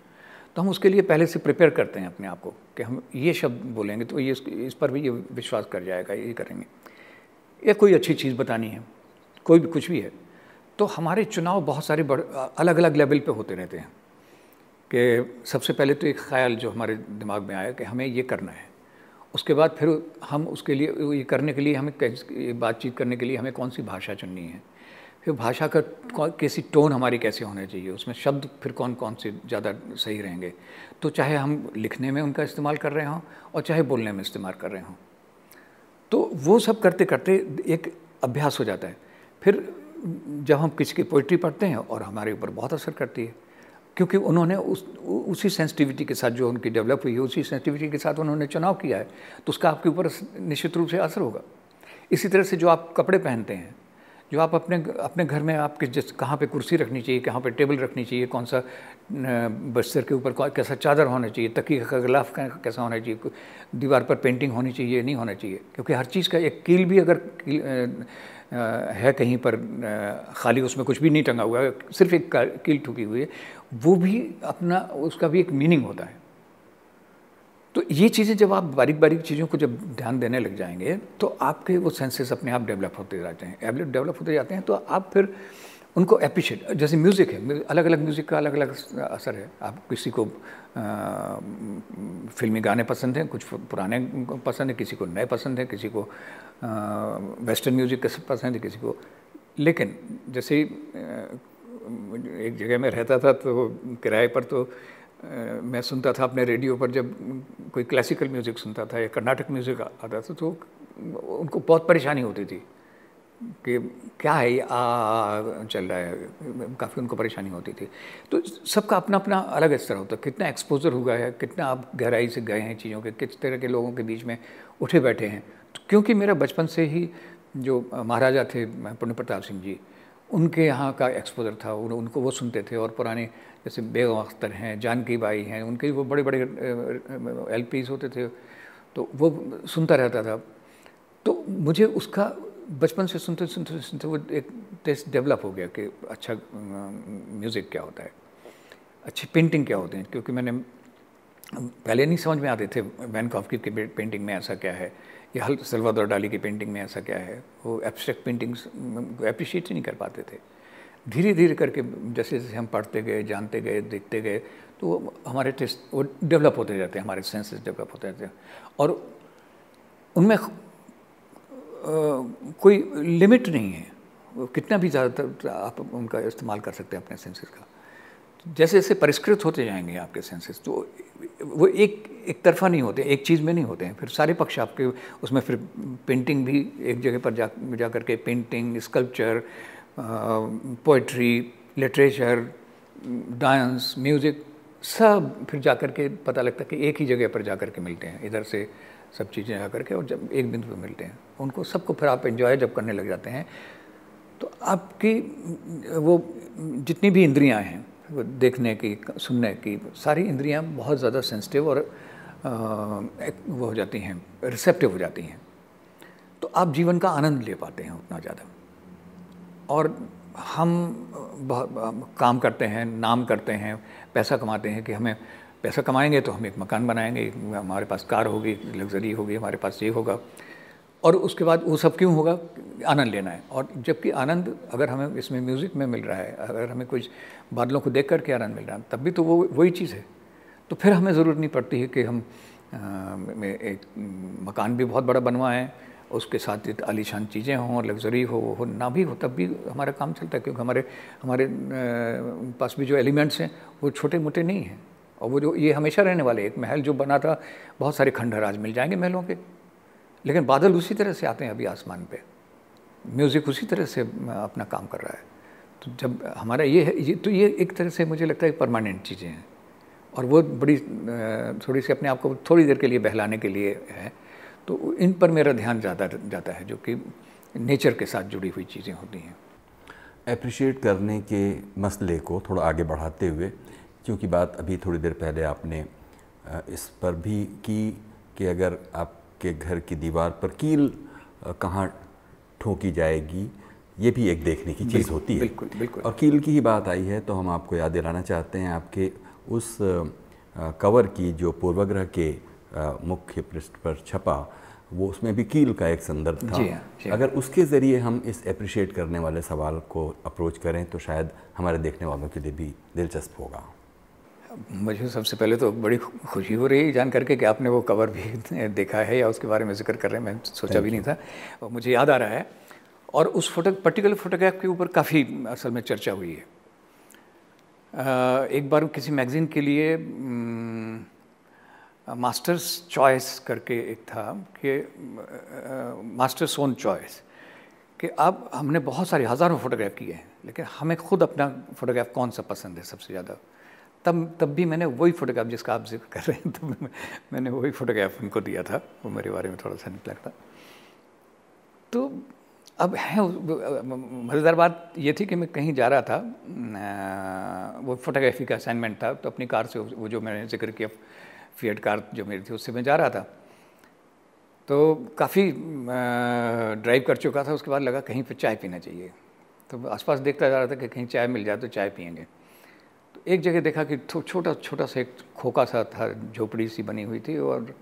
तो हम उसके लिए पहले से प्रिपेयर करते हैं अपने आप को कि हम ये शब्द बोलेंगे तो ये इस पर भी ये विश्वास कर जाएगा, ये करेंगे। या कोई अच्छी चीज़ बतानी है, कोई भी कुछ भी है तो हमारे चुनाव बहुत सारे बड़ अलग अलग लेवल पे होते रहते हैं कि सबसे पहले तो एक ख्याल जो हमारे दिमाग में आया कि हमें ये करना है, उसके बाद फिर हम उसके लिए, ये करने के लिए हमें बातचीत करने के लिए हमें कौन सी भाषा चुननी है, फिर भाषा का कैसी टोन हमारी कैसे होना चाहिए, उसमें शब्द फिर कौन कौन से ज़्यादा सही रहेंगे तो चाहे हम लिखने में उनका इस्तेमाल कर रहे हों और चाहे बोलने में इस्तेमाल कर रहे हों तो वो सब करते करते एक अभ्यास हो जाता है। फिर जब हम किसी की पोइट्री पढ़ते हैं और हमारे ऊपर बहुत असर करती है, क्योंकि उन्होंने उस, उसी सेंसिटिविटी के साथ जो उनकी डेवलप हुई है, उसी सेंसिटिविटी के साथ उन्होंने चुनाव किया है तो उसका आपके ऊपर निश्चित रूप से असर होगा। इसी तरह से जो आप कपड़े पहनते हैं जो आप अपने अपने घर में आपके जिस कहाँ पे कुर्सी रखनी चाहिए कहाँ पे टेबल रखनी चाहिए कौन सा बस्तर के ऊपर कैसा चादर होना चाहिए तकी का गिलाफ कैसा होना चाहिए दीवार पर पेंटिंग होनी चाहिए नहीं होना चाहिए क्योंकि हर चीज़ का एक कील भी अगर कील, आ, है कहीं पर आ, खाली उसमें कुछ भी नहीं टंगा हुआ है सिर्फ़ एक कील ठुकी हुई है वो भी अपना उसका भी एक मीनिंग होता है। तो ये चीज़ें जब आप बारीक बारीक चीज़ों को जब ध्यान देने लग जाएँगे तो आपके वो सेंसेस अपने आप डेवलप होते जाते हैं। डेवलप होते जाते हैं तो आप फिर उनको एप्रिशिएट जैसे म्यूज़िक है अलग अलग म्यूज़िक का अलग अलग असर है। आप किसी को आ, फिल्मी गाने पसंद हैं कुछ पुराने पसंद हैं किसी को नए पसंद हैं किसी को आ, वेस्टर्न म्यूज़िक पसंद है किसी को। लेकिन जैसे एक जगह में रहता था तो किराए पर तो मैं सुनता था अपने रेडियो पर जब कोई क्लासिकल म्यूज़िक सुनता था या कर्नाटक म्यूज़िक आता था तो उनको बहुत परेशानी होती थी कि क्या है ये? आ चल रहा है। काफ़ी उनको परेशानी होती थी। तो सबका अपना अपना अलग स्तर होता है कितना एक्सपोजर हुआ है कितना आप गहराई से गए हैं चीज़ों के किस तरह के लोगों के बीच में उठे बैठे हैं। तो क्योंकि मेरा बचपन से ही जो महाराजा थे पुण्य प्रताप सिंह जी उनके यहाँ का एक्सपोजर था उन, उनको वो सुनते थे और पुराने जैसे बेगम अख्तर हैं, जानकी बाई हैं, उनके वो बड़े बड़े एल होते थे तो वो सुनता रहता था। तो मुझे उसका बचपन से सुनते सुनते सुनते वो एक टेस्ट डेवलप हो गया कि अच्छा म्यूज़िक क्या होता है, अच्छी पेंटिंग क्या होते हैं, क्योंकि मैंने पहले नहीं समझ में आते थे, वैन कॉफ की पेंटिंग में ऐसा क्या है, या हल सलवादौर डाली की पेंटिंग में ऐसा क्या है, वो एब्स्ट्रैक्ट पेंटिंग्स अप्रिशिएट ही नहीं कर पाते थे। धीरे धीरे करके जैसे जैसे हम पढ़ते गए, जानते गए, देखते गए तो हमारे टेस्ट वो डेवलप होते जाते हैं, हमारे सेंसेस डेवलप होते जाते हैं। और उनमें कोई लिमिट नहीं है। कितना भी ज़्यादातर आप उनका इस्तेमाल कर सकते हैं अपने सेंसेस का। जैसे जैसे परिष्कृत होते जाएँगे आपके सेंसेस तो वो एक एक तरफा नहीं होते, एक चीज़ में नहीं होते हैं। फिर सारे पक्ष आपके, उसमें फिर पेंटिंग भी एक जगह पर जा जा कर के painting, sculpture poetry literature dance music सब फिर जा कर के पता लगता है कि एक ही जगह पर जा कर के मिलते हैं। इधर से सब चीज़ें जा कर के और जब एक बिंदु पर मिलते हैं। उनको सबको फिर आप एंजॉय जब करने लग जाते हैं तो आपकी, वो जितनी भी इंद्रियाँ हैं देखने की, सुनने की, सारी इंद्रियाँ बहुत ज़्यादा सेंसिटिव और वो हो जाती हैं रिसेप्टिव हो जाती हैं। तो आप जीवन का आनंद ले पाते हैं उतना ज़्यादा। और हम काम करते हैं नाम करते हैं पैसा कमाते हैं कि हमें पैसा कमाएँगे तो हम एक मकान बनाएँगे हमारे पास कार होगी लग्जरी होगी हमारे पास ये होगा। और उसके बाद वो सब क्यों होगा? आनंद लेना है। और जबकि आनंद अगर हमें इसमें म्यूज़िक में मिल रहा है अगर हमें कुछ बादलों को देख करके आनंद मिल रहा है तब भी तो वो वही चीज़ है। तो फिर हमें ज़रूरत नहीं पड़ती है कि हम आ, एक मकान भी बहुत बड़ा बनवाएँ उसके साथ आलीशान चीज़ें हों लग्जरी हो हो, ना भी हो, तब भी हमारा काम चलता है, क्योंकि हमारे हमारे पास भी जो एलिमेंट्स हैं, वो छोटे मोटे नहीं हैं। और वो जो, ये हमेशा रहने वाले एक महल जो बना था, बहुत सारे खंडहर आज मिल जाएँगे महलों के। लेकिन बादल उसी तरह से आते हैं अभी आसमान पे। म्यूज़िक उसी तरह से अपना काम कर रहा है। तो जब हमारा ये है, ये तो ये एक तरह से मुझे लगता है परमानेंट चीज़ें हैं। और वो बड़ी थोड़ी सी अपने आप को थोड़ी देर के लिए बहलाने के लिए है। तो इन पर मेरा ध्यान ज़्यादा जाता है जो कि नेचर के साथ जुड़ी हुई चीज़ें होती हैं। अप्रिशिएट करने के मसले को थोड़ा आगे बढ़ाते हुए क्योंकि बात अभी थोड़ी देर पहले आपने इस पर भी की कि अगर आपके घर की दीवार पर कील कहाँ ठोकी जाएगी ये भी एक देखने की चीज़ होती है। बिल्कुल बिल्कुल। और कील की ही बात आई है तो हम आपको याद दिलाना चाहते हैं आपके उस कवर की जो पूर्वग्रह के मुख्य पृष्ठ पर छपा वो उसमें भी कील का एक संदर्भ था। जी हाँ, जी अगर उसके ज़रिए हम इस अप्रिशिएट करने वाले सवाल को अप्रोच करें तो शायद हमारे देखने वालों के लिए भी दिलचस्प होगा। मुझे सबसे पहले तो बड़ी खुशी हो रही है जान करके कि आपने वो कवर भी देखा है या उसके बारे में ज़िक्र कर रहे हैं मैं सोचा भी नहीं था। और मुझे याद आ रहा है और उस फ़ोटो पर्टिकुलर फोटोग्राफ के ऊपर काफ़ी असल में चर्चा हुई है। एक बार किसी मैगज़ीन के लिए मास्टर्स चॉइस करके एक था कि मास्टर्स ओन चॉइस कि अब हमने बहुत सारे, हज़ारों फोटोग्राफ किए हैं, लेकिन हमें खुद अपना फ़ोटोग्राफ कौन सा पसंद है सबसे ज़्यादा? तब तब भी मैंने वही फ़ोटोग्राफ जिसका आप ज़िक्र कर रहे हैं, तब मैंने वही फ़ोटोग्राफ उनको दिया था, वो मेरे बारे में थोड़ा सा निकला था। तो अब है, मज़ेदार बात ये थी कि मैं कहीं जा रहा था वो फोटोग्राफी का असाइनमेंट था तो अपनी कार से वो जो मैंने ज़िक्र किया फीएड कार जो मेरी थी, उससे मैं जा रहा था। तो काफ़ी ड्राइव कर चुका था, उसके बाद लगा कहीं पर चाय पीना चाहिए। तो आसपास देखता जा रहा था कि कहीं चाय मिल जाए तो चाय पियेंगे। तो एक जगह देखा कि छोटा छोटा सा एक खोखा सा था, झोपड़ी सी बनी हुई थी और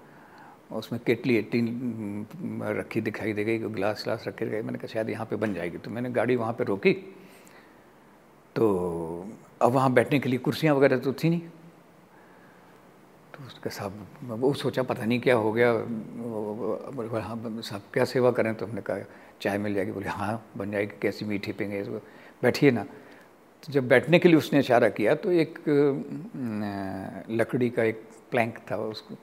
उसमें केटली टीन रखी दिखाई दे गई, गिलास, ग्लास रखे गए। मैंने कहा, शायद यहाँ पे बन जाएगी। तो मैंने गाड़ी वहाँ पे रोकी। तो अब वहाँ बैठने के लिए कुर्सियाँ वगैरह तो थी नहीं। तो उसका साहब वो सोचा पता नहीं क्या हो गया। हाँ साहब क्या सेवा करें तो हमने कहा, चाय मिल जाएगी। बोले हाँ बन जाएगी, कैसी मीठी पेंगे। बैठिए ना। तो जब बैठने के लिए उसने इशारा किया तो एक लकड़ी का एक प्लैंक था उसको।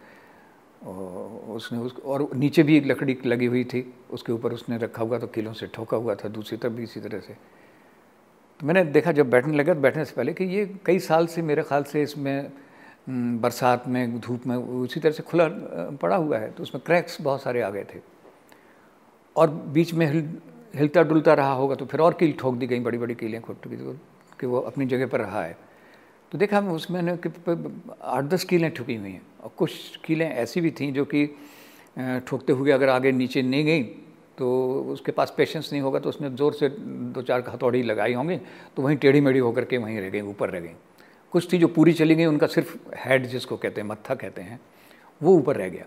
उसने उस, और नीचे भी एक लकड़ी लगी हुई थी। उसके ऊपर उसने रखा हुआ तो किलों से ठोका हुआ था, दूसरी तरफ़ भी इसी तरह से। तो मैंने देखा, जब बैठने लगा तो बैठने से पहले कि ये कई साल से मेरे ख्याल से इसमें बरसात में, धूप में, उसी तरह से खुला पड़ा हुआ है तो उसमें क्रैक्स बहुत सारे आ गए थे। और बीच में हिल, हिलता डुलता रहा होगा तो फिर और कील ठोक दी गई बड़ी बड़ी कीलें खोट की कि वो अपनी जगह पर रहा है। तो देखा मैं उसमें आठ दस कीलें ठुकी हुई हैं, और कुछ कीलें ऐसी भी थी, जो कि ठोकते हुए अगर आगे नीचे नहीं गई तो उसके पास पेशेंस नहीं होगा तो उसने ज़ोर से दो चार हथौड़ी लगाई होंगी तो वहीं टेढ़ी मेढ़ी होकर के वहीं रह गई, ऊपर रह गई। कुछ थी जो पूरी चली गई, उनका सिर्फ़ हेड जिसको कहते हैं, मत्था कहते हैं, वो ऊपर रह गया।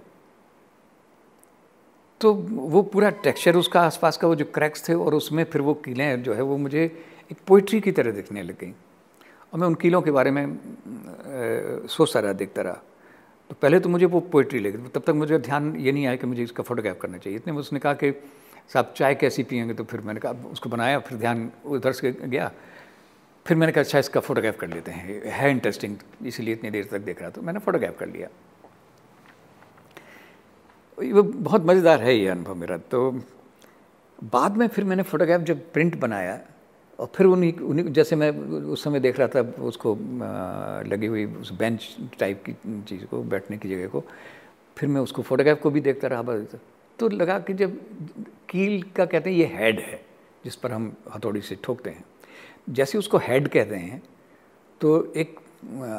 तो वो पूरा टेक्सचर उसका, आसपास का वो जो क्रैक्स थे और उसमें फिर वो कीलें जो है, वो मुझे एक पोइट्री की तरह दिखने लग गई। और मैं उन कीलों के बारे में सोचता रहा, देखता रहा। तो पहले तो मुझे वो पोइट्री लगी, तब तक मुझे ध्यान ये नहीं आया कि मुझे इसका फोटोग्राफ करना चाहिए। इतने उसने कहा कि, साहब, चाय कैसी पियेंगे? तो फिर मैंने कहा उसको बनाया, फिर ध्यान उधर से गया। फिर मैंने कहा अच्छा इसका फ़ोटोग्राफ कर लेते हैं। है इंटरेस्टिंग इसीलिए इतनी देर तक देख रहा तो मैंने फ़ोटोग्राफ कर लिया। वो बहुत मज़ेदार है ये अनुभव मेरा। तो बाद में फिर मैंने फ़ोटोग्राफ जब प्रिंट बनाया, और फिर उन्हीं उन्हीं, जैसे मैं उस समय देख रहा था, उसको लगी हुई उस बेंच टाइप की चीज़ को, बैठने की जगह को, फिर मैं उसको फोटोग्राफ को भी देखता रहा तो लगा कि जब कील का कहते हैं, ये हेड है, जिस पर हम हथौड़ी से ठोकते हैं। जैसे उसको हेड कहते हैं तो एक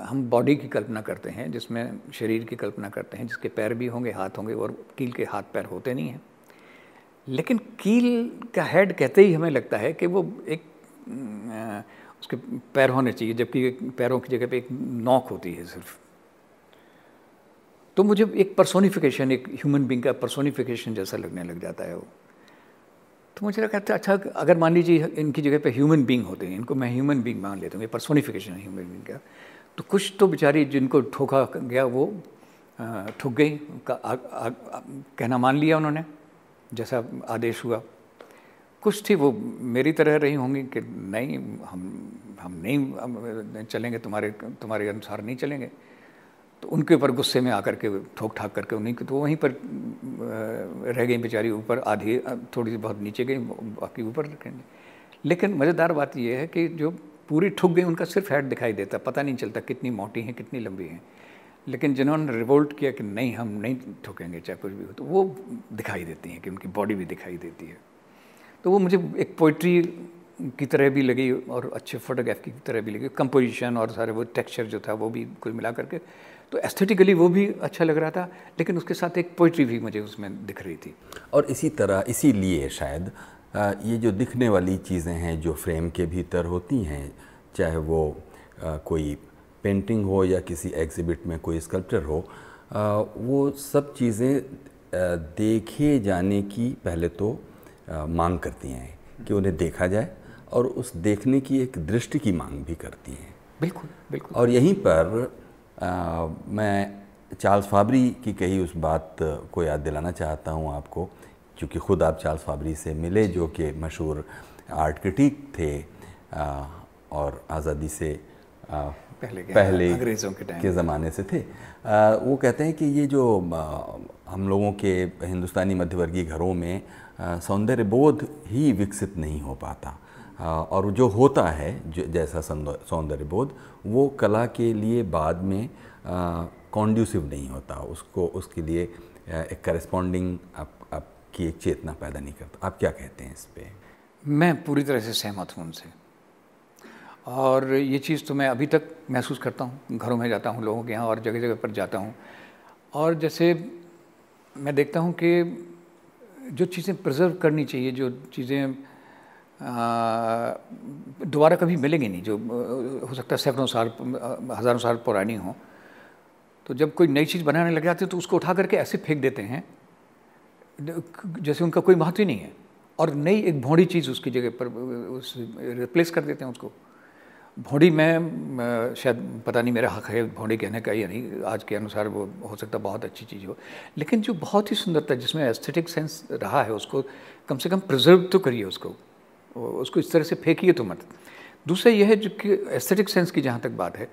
हम बॉडी की कल्पना करते हैं, जिसमें शरीर की कल्पना करते हैं, जिसके पैर भी होंगे, हाथ होंगे, और कील के हाथ पैर होते नहीं हैं। लेकिन कील का हेड कहते ही हमें लगता है कि वो एक उसके पैर होने चाहिए, जबकि पैरों की जगह पे एक नोक होती है सिर्फ़। तो मुझे एक पर्सोनिफिकेशन एक ह्यूमन बींग का पर्सोनिफिकेशन जैसा लगने लग जाता है वो। तो मुझे लगा था अच्छा अगर मान लीजिए इनकी जगह पे ह्यूमन बींग होते हैं इनको मैं ह्यूमन बींग मान लेता हूँ ये पर्सोनिफिकेशन है ह्यूमन बींग का तो कुछ तो बेचारी जिनको ठोका गया वो ठुक गई का, आ, आ, आ, कहना मान लिया उन्होंने जैसा आदेश हुआ। कुछ थी वो मेरी तरह रही होंगी कि नहीं हम हम नहीं चलेंगे तुम्हारे तुम्हारे अनुसार नहीं चलेंगे। तो उनके ऊपर गुस्से में आकर के ठोक ठाक करके उन्हीं तो वहीं पर रह गई बेचारी ऊपर, आधी थोड़ी सी बहुत नीचे गई बाकी ऊपर लेकिन मज़ेदार बात यह है कि जो पूरी ठुक गई, उनका सिर्फ़ हेड दिखाई देता, पता नहीं चलता कितनी मोटी हैं, कितनी लंबी हैं। लेकिन जिन्होंने रिवोल्ट किया कि नहीं, हम नहीं ठोकेंगे, चाहे कुछ भी हो तो वो दिखाई देती हैं कि उनकी बॉडी भी दिखाई देती है। तो वो मुझे एक पोइट्री की तरह भी लगी और अच्छे फोटोग्राफ की तरह भी लगी, कंपोजिशन और सारे वो टेक्सचर जो था, वो भी कुल मिला करके तो एस्थेटिकली वो भी अच्छा लग रहा था लेकिन उसके साथ एक पोइट्री भी मुझे उसमें दिख रही थी। और इसी तरह इसीलिए शायद ये जो दिखने वाली चीज़ें हैं जो फ्रेम के भीतर होती हैं चाहे वो कोई पेंटिंग हो या किसी एग्ज़िबिट में कोई स्कल्पचर हो वो सब चीज़ें देखे जाने की पहले तो मांग करती हैं कि उन्हें देखा जाए और उस देखने की एक दृष्टि की मांग भी करती हैं। बिल्कुल बिल्कुल। और यहीं पर आ, मैं चार्ल्स फाबरी की कही उस बात को याद दिलाना चाहता हूँ आपको क्योंकि ख़ुद आप चार्ल्स फाबरी से मिले जो कि मशहूर आर्ट क्रिटिक थे आ, और आज़ादी से आ, पहले के, पहले अंग्रेज़ों के, टाइम के ज़माने से थे। आ, वो कहते हैं कि ये जो आ, हम लोगों के हिंदुस्तानी मध्यवर्गीय घरों में सौंदर्य बोध ही विकसित नहीं हो पाता। और जो होता है जैसा सौंदर्य बोध वो कला के लिए बाद में कॉन्ड्यूसिव नहीं होता। उसको, उसके लिए एक करस्पॉन्डिंग आप, आपकी एक चेतना पैदा नहीं करता। आप क्या कहते हैं इस पर मैं पूरी तरह से सहमत हूँ उनसे। और ये चीज़ तो मैं अभी तक महसूस करता हूँ। घरों में जाता हूँ, लोगों के यहाँ और जगह जगह पर जाता हूँ। और जैसे मैं देखता हूँ कि जो चीज़ें प्रिजर्व करनी चाहिए, जो चीज़ें दोबारा कभी मिलेंगी नहीं, जो, हो सकता है सैकड़ों साल, हज़ारों साल पुरानी हो। तो जब कोई नई चीज़ बनाने लग जाती है तो उसको उठा करके ऐसे फेंक देते हैं, जैसे उनका कोई महत्व ही नहीं है। और नई एक भोड़ी चीज़ उसकी जगह पर, उस रिप्लेस कर देते हैं उसको। भोड़ी में, शायद पता नहीं मेरा हक है भोड़ी कहने का या नहीं, आज के अनुसार वो हो सकता बहुत अच्छी चीज़ हो। लेकिन जो बहुत ही सुंदरता जिसमें एस्थेटिक सेंस रहा है उसको, कम से कम प्रिजर्व तो करिए उसको। उसको इस तरह से फेंकिए तो मत। दूसरा यह है जो कि एस्थेटिक सेंस की जहाँ तक बात है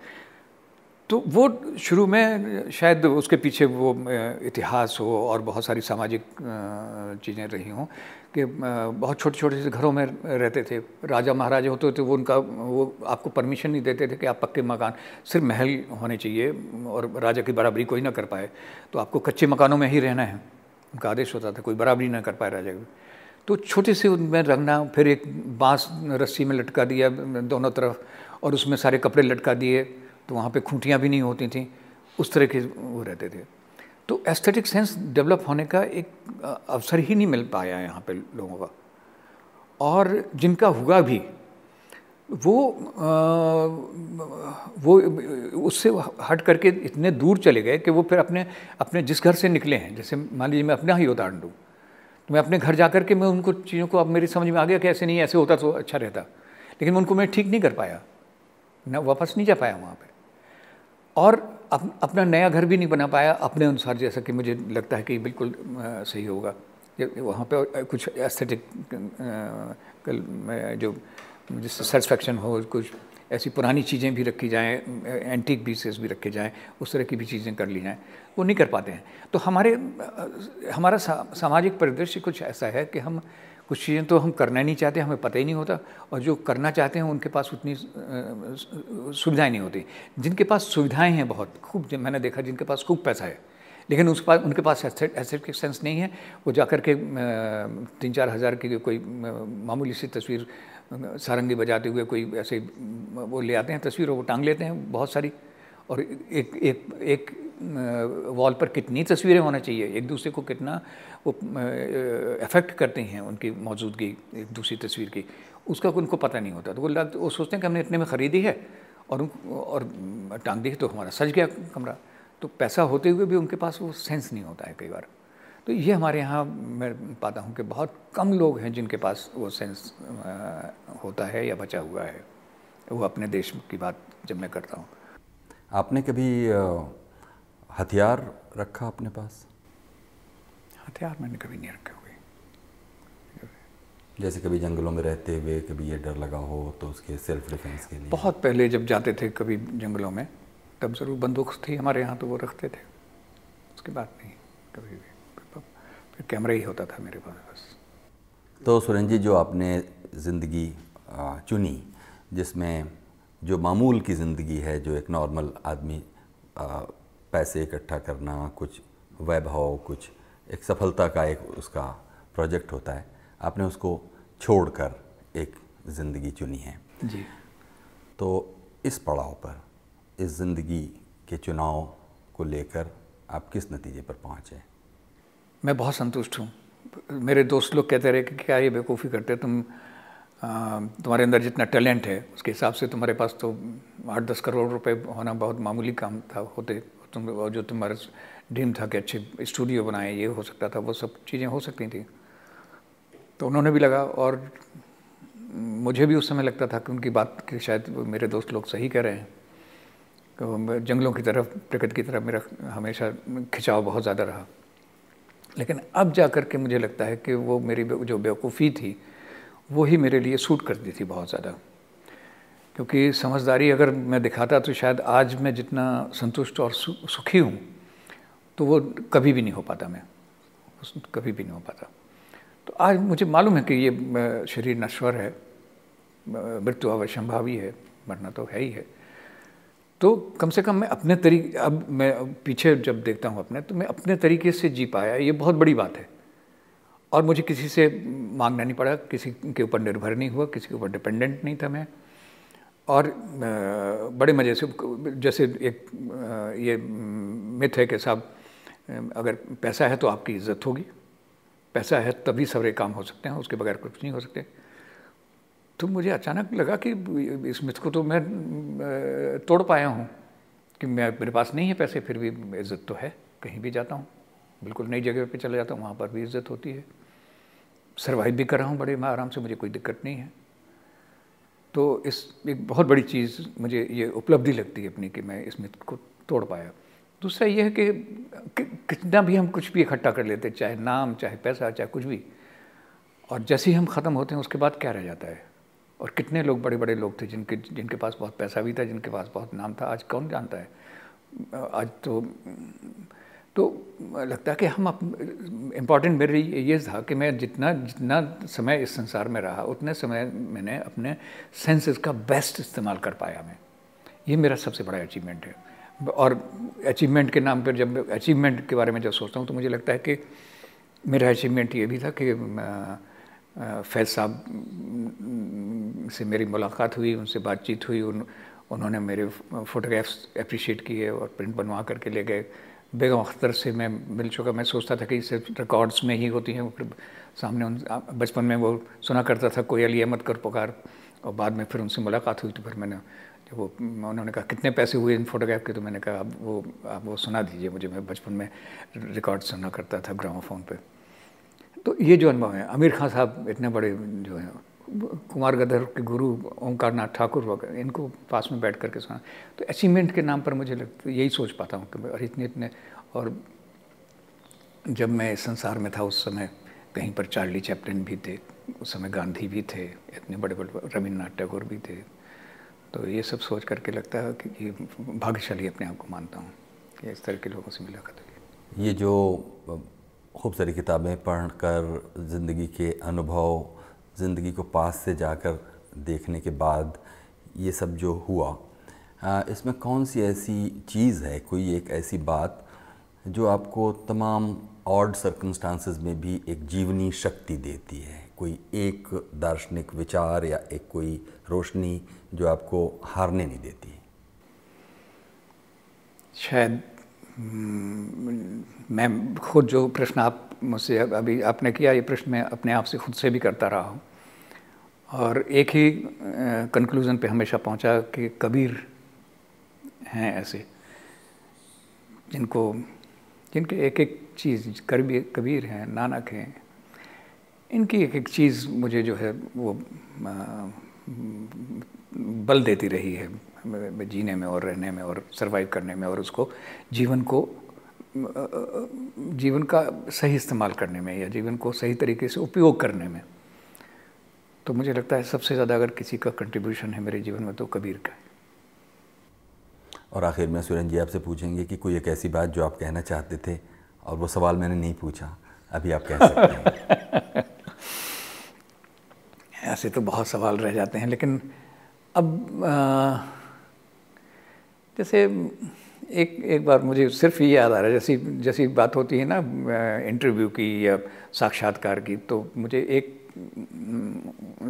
तो वो शुरू में शायद उसके पीछे वो इतिहास हो और बहुत सारी सामाजिक चीज़ें रही हों कि बहुत छोटे छोटे से घरों में रहते थे, राजा महाराजा होते थे, वो उनका, वो आपको परमिशन नहीं देते थे कि आप पक्के मकान, सिर्फ़ महल होने चाहिए और राजा की बराबरी कोई ना कर पाए तो आपको कच्चे मकानों में ही रहना है, उनका आदेश होता था, कोई बराबरी ना कर पाए राजा की। तो छोटे से उनमें रंगना फिर एक बाँस रस्सी में लटका दिया दोनों तरफ़ और उसमें सारे कपड़े लटका दिए तो वहाँ पे खूंटियाँ भी नहीं होती थी। उस तरह के वो रहते थे। तो एस्थेटिक सेंस डेवलप होने का एक अवसर ही नहीं मिल पाया यहाँ पे लोगों का। और जिनका हुआ भी वो आ, वो उससे हट करके इतने दूर चले गए कि वो फिर अपने अपने जिस घर से निकले हैं जैसे मान लीजिए मैं अपना ही उदाहरण दूँ। मैं अपने घर जा कर के मैं उनको चीज़ों को अब मेरी समझ में आ गया कि ऐसे नहीं ऐसे होता तो अच्छा रहता। लेकिन उनको मैं ठीक नहीं कर पाया। ना वापस नहीं जा पाया वहाँ पर और अप, अपना नया घर भी नहीं बना पाया अपने अनुसार जैसा कि मुझे लगता है कि बिल्कुल सही होगा। वहाँ पे कुछ एस्थेटिक जो जिससे सेटिस्फैक्शन हो कुछ ऐसी पुरानी चीज़ें भी रखी जाएँ एंटीक पीसेस भी रखे जाएँ उस तरह की भी चीज़ें कर ली जाएँ वो नहीं कर पाते हैं। तो हमारे हमारा सा, सामाजिक परिदृश्य कुछ ऐसा है कि हम कुछ चीज़ें तो हम करना नहीं चाहते हमें पता ही नहीं होता और जो करना चाहते हैं उनके पास उतनी सुविधाएँ नहीं होती। जिनके पास सुविधाएँ हैं बहुत खूब मैंने देखा जिनके पास खूब पैसा है लेकिन उस पास उनके पास एसेट के सेंस नहीं है वो जाकर के तीन चार हज़ार की कोई मामूली सी तस्वीर सारंगी बजाते हुए कोई ऐसे वो ले आते हैं तस्वीर वो टांग लेते हैं बहुत सारी। और एक एक एक वॉल पर कितनी तस्वीरें होना चाहिए? एक दूसरे को कितना वो अफेक्ट करते हैं उनकी मौजूदगी एक दूसरी तस्वीर की? उसका उनको पता नहीं होता। तो वो लग वो सोचते हैं कि हमने इतने में ख़रीदी है और और टांग दी तो हमारा सज गया कमरा। तो पैसा होते हुए भी उनके पास वो सेंस नहीं होता है कई बार। तो ये हमारे यहाँ मैं पाता हूँ कि बहुत कम लोग हैं जिनके पास वो सेंस होता है या बचा हुआ है। वो अपने देश की बात जब मैं करता हूँ। आपने कभी हथियार रखा अपने पास? हथियार मैंने कभी नहीं रखे हुए। जैसे कभी जंगलों में रहते हुए कभी ये डर लगा हो तो उसके सेल्फ डिफेंस के लिए। बहुत पहले जब जाते थे कभी जंगलों में तब ज़रूर बंदूक थी हमारे यहाँ तो वो रखते थे। उसके बाद नहीं कभी भी। फिर कैमरा ही होता था मेरे पास। बस तो सुरेंद्र जी जो आपने ज़िंदगी चुनी जिसमें जो मामूल की ज़िंदगी है जो एक नॉर्मल आदमी पैसे इकट्ठा करना कुछ वैभव कुछ एक सफलता का एक उसका प्रोजेक्ट होता है आपने उसको छोड़कर एक ज़िंदगी चुनी है। जी। तो इस पड़ाव पर इस ज़िंदगी के चुनाव को लेकर आप किस नतीजे पर पहुँचे? मैं बहुत संतुष्ट हूँ। मेरे दोस्त लोग कहते रहे कि, क्या ये बेवकूफ़ी करते तुम तुम्हारे अंदर जितना टैलेंट है, उसके हिसाब से तुम्हारे पास तो आठ दस करोड़ रुपए होना बहुत मामूली काम था, होते, तुम जो तुम्हारा ड्रीम था कि अच्छे स्टूडियो बनाए, ये हो सकता था, वो सब चीज़ें हो सकती थी। तो उन्होंने भी लगा और मुझे भी उस समय लगता था कि उनकी बात कि शायद मेरे दोस्त लोग सही कह रहे हैं। तो जंगलों की तरफ़, प्रकृति की तरफ़ मेरा हमेशा खिंचाव बहुत ज़्यादा रहा। लेकिन अब जा कर के मुझे लगता है कि वो मेरी जो बेवकूफ़ी थी, वो ही मेरे लिए सूट करती थी बहुत ज़्यादा। क्योंकि समझदारी अगर मैं दिखाता तो शायद आज मैं जितना संतुष्ट और सुखी हूँ तो वो कभी भी नहीं हो पाता मैं। कभी भी नहीं हो पाता। तो आज मुझे मालूम है कि ये शरीर नश्वर है मृत्यु अवश्यंभावी है, मरना तो है ही है। तो कम से कम मैं अपने तरीके अब मैं पीछे जब देखता हूँ अपने तो मैं अपने तरीके से जी पाया, ये बहुत बड़ी बात है। और मुझे किसी से मांगना नहीं पड़ा, किसी के ऊपर निर्भर नहीं हुआ, किसी के ऊपर डिपेंडेंट नहीं था मैं। और बड़े मज़े से, जैसे एक ये मिथ है कि साहब अगर पैसा है तो आपकी इज़्ज़त होगी, पैसा है तभी सारे काम हो सकते हैं, उसके बगैर कुछ नहीं हो सकते। तो मुझे अचानक लगा कि इस मिथ को तो मैं तोड़ पाया हूँ कि मैं, मेरे पास नहीं है पैसे, फिर भी इज़्ज़त तो है, कहीं भी जाता हूँ। बिल्कुल नई जगह पे चला जाता हूँ, वहाँ पर भी इज़्ज़त होती है। सर्वाइव भी कर रहा हूँ, बड़े मैं, आराम से, मुझे कोई दिक्कत नहीं है। तो इस, एक बहुत बड़ी चीज़ मुझे ये उपलब्धि लगती है अपनी कि मैं इस मिथ को तोड़ पाया। दूसरा ये है कि, कितना भी हम कुछ भी इकट्ठा कर लेते, चाहे नाम, चाहे पैसा, चाहे कुछ भी, और जैसे ही हम ख़त्म होते हैं, उसके बाद क्या रह जाता है? और कितने लोग बड़े बड़े लोग थे जिनके जिनके पास बहुत पैसा भी था, जिनके पास बहुत नाम था, आज कौन जानता है? आज तो तो लगता है कि हम इंपॉर्टेंट मेरे लिए ये था कि मैं जितना जितना समय इस संसार में रहा, उतने समय मैंने अपने सेंसेस का बेस्ट इस्तेमाल कर पाया मैं। ये मेरा सबसे बड़ा अचीवमेंट है। और अचीवमेंट के नाम पर जब अचीवमेंट के बारे में जब सोचता हूँ तो मुझे लगता है कि मेरा अचीवमेंट ये भी था कि फैज़ साहब से मेरी मुलाकात हुई, उनसे बातचीत हुई, उन, उन्होंने मेरे फ़ोटोग्राफ्स अप्रिशिएट किए और प्रिंट बनवा करके ले गए। बेगम अख्तर से मैं मिल चुका, मैं सोचता था कि सिर्फ़ रिकॉर्ड्स में ही होती हैं, फिर सामने उन बचपन में वो सुना करता था, कोई अली अहमद कर पुकार, और बाद में फिर उनसे मुलाकात हुई तो फिर मैंने, जब वो उन्होंने कहा, कितने पैसे हुए इन फोटोग्राफ के? तो मैंने कहा, अब वो, आप वो सुना दीजिए मुझे, मैं बचपन में रिकॉर्ड सुना करता था ग्रामोफोन पे। तो ये जो अनुभव है, आमिर खान साहब इतने बड़े जो हैं, कुमार गदर के गुरु, ओंकार नाथ ठाकुर वगैरह, इनको पास में बैठ करके सुना। तो अचीवमेंट के नाम पर मुझे लगता, यही सोच पाता हूँ कि अरे इतने इतने, और जब मैं संसार में था, उस समय कहीं पर चार्ली चैप्टन भी थे, उस समय गांधी भी थे, इतने बड़े बड़े, रविन्द्रनाथ टैगोर भी थे। तो ये सब सोच करके लगता है कि ये भाग्यशाली अपने आप को मानता हूँ, कि इस तरह के लोगों से मिला कर ये जो खूब सारी किताबें पढ़ कर ज़िंदगी के अनुभव, ज़िंदगी को पास से जाकर देखने के बाद ये सब जो हुआ इसमें कौन सी ऐसी चीज़ है, कोई एक ऐसी बात जो आपको तमाम ऑड सर्कमस्टांसिस में भी एक जीवनी शक्ति देती है? कोई एक दार्शनिक विचार या एक कोई रोशनी जो आपको हारने नहीं देती? शायद मैं खुद जो प्रश्न आप मुझसे अभी आपने किया, ये प्रश्न मैं अपने आप से खुद से भी करता रहा हूँ। और एक ही कंक्लूज़न पे हमेशा पहुँचा कि कबीर हैं ऐसे, जिनको, जिनके एक एक चीज़, कबीर कबीर हैं, नानक हैं, इनकी एक एक चीज़ मुझे जो है वो बल देती रही है। जीने में और रहने में और सरवाइव करने में और उसको जीवन को जीवन का सही इस्तेमाल करने में या जीवन को सही तरीके से उपयोग करने में। तो मुझे लगता है सबसे ज़्यादा अगर किसी का कंट्रीब्यूशन है मेरे जीवन में तो कबीर का है। और आखिर में सुरेंद्र जी आपसे पूछेंगे कि कोई एक ऐसी बात जो आप कहना चाहते थे और वो सवाल मैंने नहीं पूछा अभी आप कह सकते हैं। ऐसे तो बहुत सवाल रह जाते हैं लेकिन अब जैसे एक एक बार मुझे सिर्फ़ ये याद आ रहा है, जैसी जैसी बात होती है ना इंटरव्यू की या साक्षात्कार की तो मुझे एक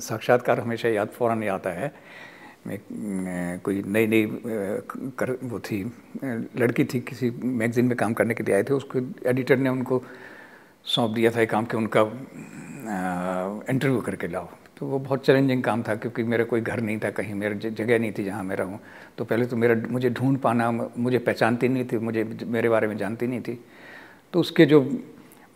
साक्षात्कार हमेशा याद, फ़ौरन आता है मैं कोई नई नई कर, वो थी लड़की थी, किसी मैगज़ीन में काम करने के लिए आए थे, उसको एडिटर ने उनको सौंप दिया था एक काम कि उनका इंटरव्यू करके लाओ। तो वो बहुत चैलेंजिंग काम था, क्योंकि मेरा कोई घर नहीं था कहीं, मेरा जगह नहीं थी जहाँ मैं रहूँ। तो पहले तो मेरा मुझे ढूंढ पाना मुझे पहचानती नहीं थी, मुझे मेरे बारे में जानती नहीं थी। तो उसके जो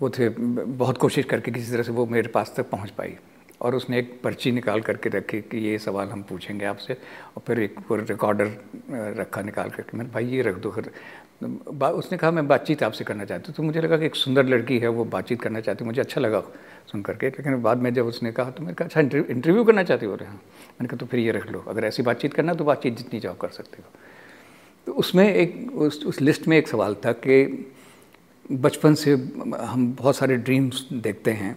वो थे बहुत कोशिश करके किसी तरह से वो मेरे पास तक पहुँच पाई। और उसने एक पर्ची निकाल करके रखी कि ये सवाल हम पूछेंगे आपसे। और फिर एक रिकॉर्डर रखा निकाल करके, मैंने भाई, ये रख दो उसने कहा मैं बातचीत आपसे करना चाहती हूँ। तो मुझे लगा कि एक सुंदर लड़की है वो बातचीत करना चाहती मुझे अच्छा लगा सुन करके लेकिन बाद में जब उसने कहा तो मैंने कहा अच्छा इंटरव्यू करना चाहती हो? रहे हाँ। मैंने कहा तो फिर ये रख लो। अगर ऐसी बातचीत करना तो बातचीत जितनी चाहो कर सकते हो। तो उसमें एक उस, उस लिस्ट में एक सवाल था कि बचपन से हम बहुत सारे ड्रीम्स देखते हैं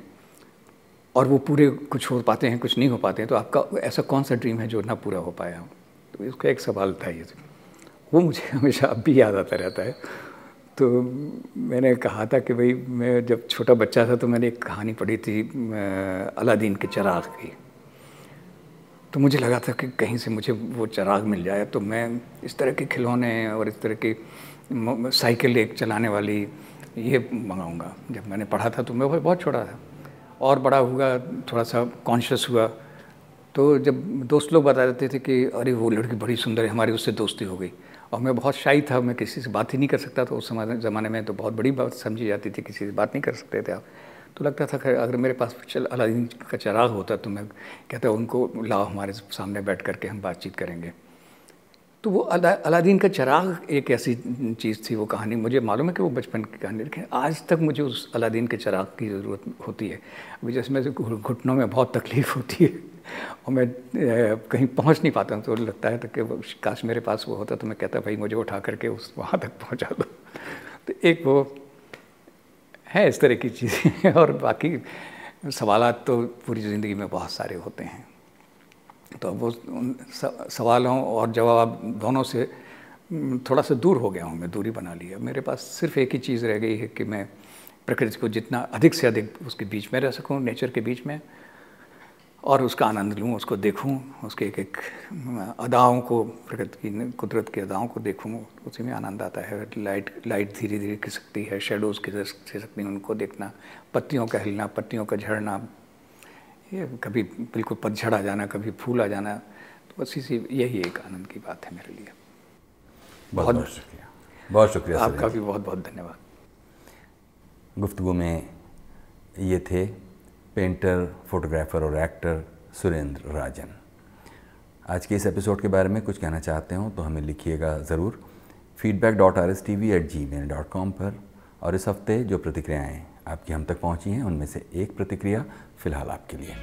और वो पूरे कुछ हो पाते हैं कुछ नहीं हो पाते हैं तो आपका ऐसा कौन सा ड्रीम है जो ना पूरा हो पाया तो इसका एक सवाल था ये। वो मुझे हमेशा अब भी याद आता रहता है। तो मैंने कहा था कि भाई, मैं जब छोटा बच्चा था तो मैंने एक कहानी पढ़ी थी अलादीन के चराग की। तो मुझे लगा था कि कहीं से मुझे वो चराग मिल जाए। तो मैं इस तरह के खिलौने और इस तरह की साइकिल एक चलाने वाली ये मंगाऊँगा। जब मैंने पढ़ा था तो मैं बहुत छोटा था। और बड़ा हुआ, थोड़ा सा कॉन्शियस हुआ। तो जब दोस्त लोग बता देते थे कि अरे, वो लड़की बड़ी सुंदर है, हमारी उससे दोस्ती हो गई। और मैं बहुत शाही था, मैं किसी से बात ही नहीं कर सकता था उस समय ज़माने में तो बहुत बड़ी बात समझी जाती थी, किसी से बात नहीं कर सकते थे आप। तो लगता था कि अगर मेरे पास चल अलादीन का चराग होता तो मैं कहता, उनको लाओ हमारे सामने बैठ करके हम बातचीत करेंगे। तो वो अला, अलादीन का चराग एक ऐसी चीज़ थी वो कहानी। मुझे मालूम है कि वो बचपन की कहानी, लेकिन आज तक मुझे उस अलादीन के चराग की ज़रूरत होती है। अभी जैसे मैं घुटनों में बहुत तकलीफ़ होती है और मैं कहीं पहुँच नहीं पाता तो लगता है तो कि काश मेरे पास वो होता तो मैं कहता, भाई, मुझे उठा करके उस, वहाँ तक पहुँचा दो। तो एक वो है इस तरह की चीज़ें और बाकी सवाल तो पूरी ज़िंदगी में बहुत सारे होते हैं। तो वो सवालों और जवाब दोनों से थोड़ा सा दूर हो गया हूँ मैं, दूरी बना ली है। मेरे पास सिर्फ़ एक ही चीज़ रह गई है कि मैं प्रकृति को जितना अधिक से अधिक उसके बीच में रह सकूँ, नेचर के बीच में, और उसका आनंद लूँ, उसको देखूँ, उसके एक एक अदाओं को, प्रकृति की, कुदरत की अदाओं को देखूँ, उसी में आनंद आता है। लाइट लाइट धीरे धीरे खिसकती है शेडोज़ खिसकती हैं, उनको देखना, पत्तियों का हिलना, पत्तियों का झड़ना ये कभी बिल्कुल पतझड़ आ जाना कभी फूल आ जाना तो बस इसी यही एक आनंद की बात है मेरे लिए। बहुत बहुत शुक्रिया। बहुत शुक्रिया आपका भी बहुत बहुत धन्यवाद। गुफ्तगु में ये थे पेंटर फोटोग्राफर और एक्टर सुरेंद्र राजन। आज के इस एपिसोड के बारे में कुछ कहना चाहते हो तो हमें लिखिएगा ज़रूर। Feedback dot R S T V at gmail dot com पर और इस हफ़्ते जो प्रतिक्रियाएँ आपकी हम तक पहुँची हैं उनमें से एक प्रतिक्रिया फ़िलहाल आपके लिए।